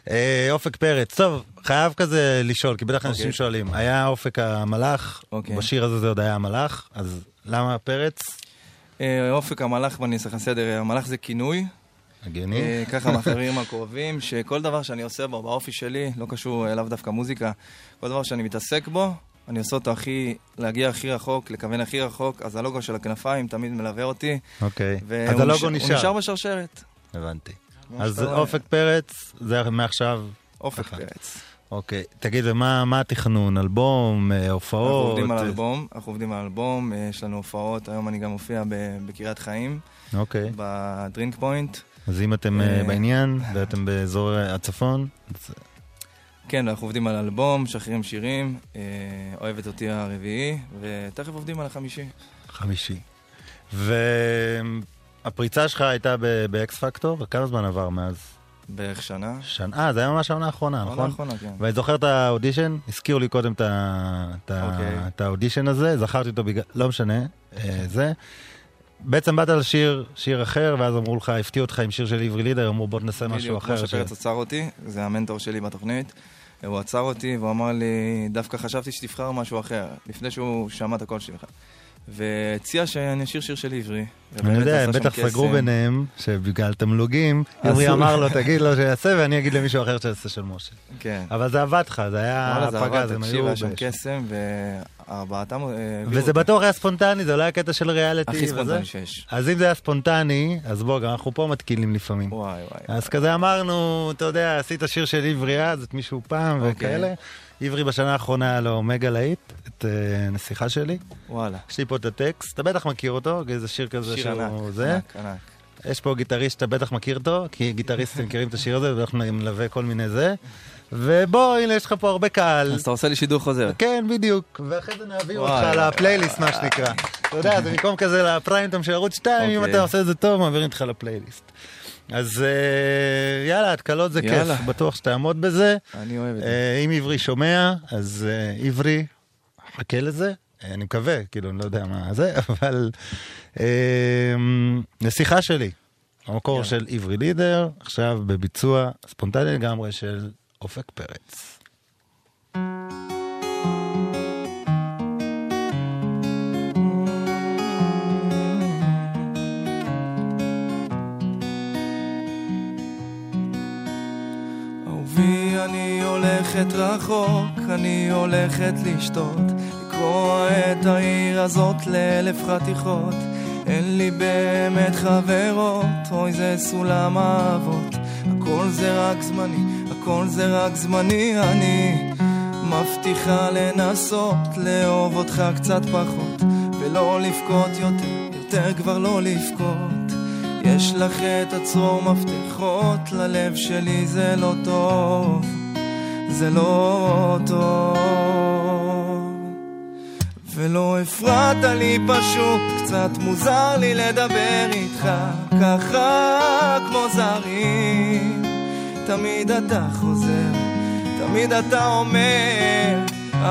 אה, אופק פרץ, טוב, חייב כזה לשאול, כי בטח אנשים אוקיי. שואלים, היה אופק המלאך, אוקיי. בשיר הזה זה עוד היה המלאך, אז למה פרץ? אה, אופק המלאך, בוא אני אעשה לך סדר, המלאך זה כינוי. הגיוני. אה, ככה מהחברים הקרובים, שכל דבר שאני עושה בו, באופי שלי, לא קשור אליו דווקא מוזיקה, כל דבר שאני מתעסק בו, אני עושה אותו הכי, להגיע הכי רחוק, לכוון הכי רחוק, אז הלוגו של הכנפיים תמיד מלווה אותי. אוקיי, אז הלוגו נשאר-. הוא נשאר בשרשרת. הבנתי. אז. אופק פרץ, זה מעכשיו. אופק. פרץ. אוקיי, תגיד, ומה מה התכנון? אלבום, אה, אנחנו הופעות? עובדים על אלבום, אנחנו עובדים על אלבום, אה, יש לנו הופעות, היום אני גם מופיע בקריית חיים, אוקיי. ב Drink Point. אז אם אתם אה, אה, בעניין, ואתם באזור הצפון, אז כן, אנחנו עובדים על אלבום, משחררים שירים, אה, אוהבת אותי הרביעי, ותכף עובדים על החמישי. חמישי. והפריצה שלך הייתה באקס פקטור? כמה זמן עבר מאז? בערך שנה. שנה? אה, זה היה ממש העונה האחרונה, העונה נכון? האחרונה, כן. ואני זוכר את האודישן, הזכירו לי קודם את ה- אוקיי. את האודישן הזה, זכרתי אותו בגלל, לא משנה, זה. בעצם באת לשיר שיר אחר, ואז אמרו לך, הפתיעו אותך עם שיר של עברי לידר, אמרו בוא ננסה משהו בדיוק, אחר. כמו ש- שפרץ עצר אותי, זה המנטור שלי בתוכנית. הוא עצר אותי והוא אמר לי, דווקא חשבתי שתבחר משהו אחר, לפני שהוא שמע את הקול שלך. והציע שאני אשיר שיר של עברי. אני יודע, הם בטח סגרו. ביניהם, שבגלל תמלוגים, עברי אמר לו, תגיד לו שיעשה, ואני אגיד למישהו אחר שיעשה של משה. כן. אבל זה עבד לך, זה היה פגז, הם היו... היה שם. קסם, וארבעתם... אה, וזה. בטוח היה ספונטני, זה לא היה קטע של ריאליטי. הכי? ספונטני שיש. אז אם זה היה ספונטני, אז בוא, גם אנחנו פה מתקילים לפעמים. וואי וואי. אז כזה אמרנו, אתה יודע, עשית שיר של עברי אז, את מישהו פעם אוקיי. וכאלה. עברי בשנה האחרונה היה לו מגה להיט, את אה, נסיכה שלי. וואלה. יש לי פה את הטקסט, אתה בטח מכיר אותו, כי זה שיר כזה שיר שהוא ענק, זה. ענק, ענק. יש פה גיטריסט שאתה בטח מכיר אותו, כי גיטריסטים מכירים את השיר הזה, ואנחנו נלווה כל מיני זה. ובוא, הנה, יש לך פה הרבה קהל. אז אתה עושה לי שידור חוזר. כן, בדיוק. ואחרי זה נעביר אותך לפלייליסט, מה שנקרא. אתה יודע, זה במקום כזה לפריים-טיים של ערוץ 2, אם אוקיי. אתה עושה את זה טוב, מעבירים אותך לפלייליסט. אז אה, יאללה, התקלות זה יאללה. כיף, בטוח שתעמוד בזה. אני אוהב את זה. אה, אם עברי שומע, אז אה, עברי, חכה לזה. אני מקווה, כאילו, אני לא יודע מה זה, אבל נסיכה שלי, המקור של עברי לידר, עכשיו בביצוע ספונטני לגמרי של אופק פרץ. אהובי, אני הולכת רחוק, אני הולכת לשתות, לקרוע את העיר הזאת לאלף חתיכות. אין לי באמת חברות, אוי זה סולם אהבות. הכל זה רק זמני, הכל זה רק זמני, אני מבטיחה לנסות לאהוב אותך קצת פחות, ולא לבכות יותר, יותר כבר לא לבכות. יש לך את הצרור מפתחות ללב שלי זה לא טוב, זה לא טוב. ולא הפרעת לי פשוט, קצת מוזר לי לדבר איתך, ככה כמו זרים. תמיד אתה חוזר, תמיד אתה אומר,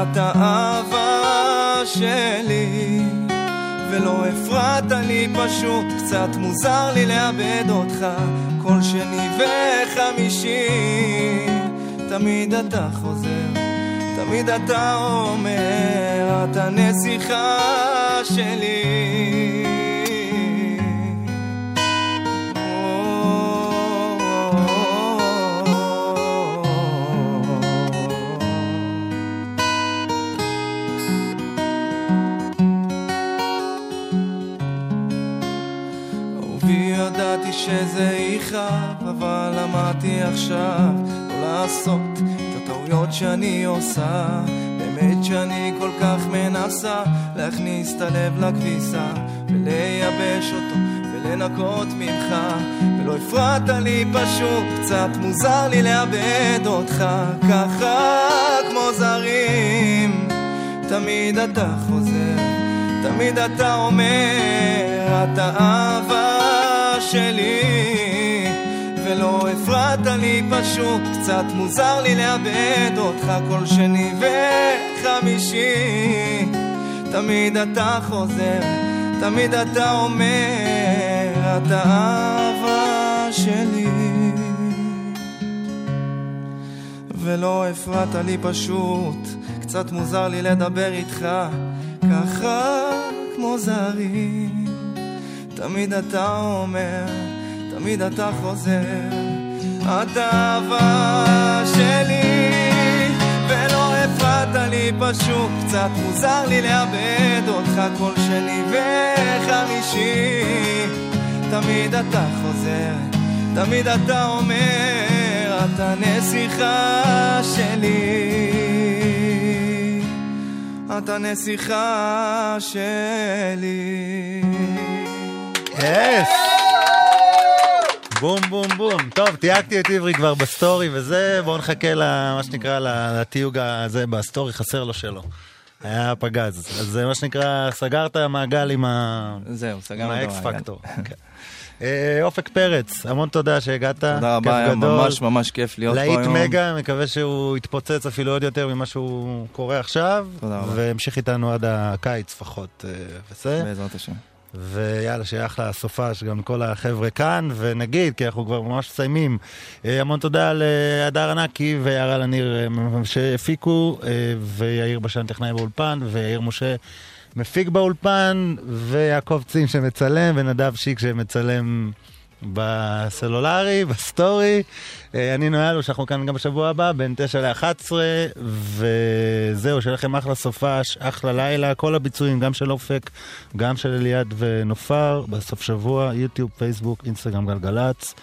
אתה אהבה שלי. ולא הפרעת לי פשוט, קצת מוזר לי לאבד אותך, כל שני וחמישי. תמיד אתה חוזר, תמיד אתה אומר, אתה נסיכה שלי. שזה זה יכאב, אבל למדתי עכשיו לא לעשות את הטעויות שאני עושה. באמת שאני כל כך מנסה להכניס את הלב לכביסה ולייבש אותו ולנקות ממך ולא הפרעת לי פשוט, קצת מוזר לי לאבד אותך ככה כמו זרים תמיד אתה חוזר, תמיד אתה אומר את האהבה שלי ולא הפרעת לי פשוט, קצת מוזר לי לאבד אותך כל שני וחמישי. תמיד אתה חוזר, תמיד אתה אומר, את האהבה שלי. ולא הפרעת לי פשוט, קצת מוזר לי לדבר איתך, ככה כמו זרים. תמיד אתה אומר, תמיד אתה חוזר, את אהבה שלי, ולא הפרעת לי פשוט, קצת מוזר לי לאבד אותך כל שני וחמישי, תמיד אתה חוזר, תמיד אתה אומר, את הנסיכה שלי, את הנסיכה שלי. Yes! בום בום בום. טוב, תייגתי את עברי כבר בסטורי וזה, בואו נחכה למה שנקרא לתיוג הזה בסטורי, חסר לו שלו. היה פגז. אז זה מה שנקרא, סגרת מעגל עם ה... זהו, סגרנו עם את האקס המעגל. פקטור. אה, אופק פרץ, המון תודה שהגעת. תודה רבה, היה ממש ממש כיף להיות פה להיט היום. מגה, מקווה שהוא יתפוצץ אפילו עוד יותר ממה שהוא קורע עכשיו. תודה רבה. והמשיך איתנו עד הקיץ לפחות, אה, וזה. בעזרת השם. ויאללה, שיהיה אחלה סופש גם לכל החבר'ה כאן, ונגיד, כי אנחנו כבר ממש מסיימים, אה, המון תודה להדר ענקי ויערה לניר אה, שהפיקו, אה, ויאיר בשן טכנאי באולפן, ויאיר משה מפיק באולפן, ויעקב צים שמצלם, ונדב שיק שמצלם בסלולרי, בסטורי. אה, אני נוי אלוש, אנחנו כאן גם בשבוע הבא, בין 9 ל-11, וזהו, שיהיה לכם אחלה סופש, אחלה לילה, כל הביצועים, גם של אופק, גם של אליעד ונופר, בסוף שבוע, יוטיוב, פייסבוק, אינסטגרם, גלגלצ.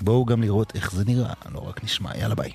בואו גם לראות איך זה נראה, לא רק נשמע, יאללה ביי.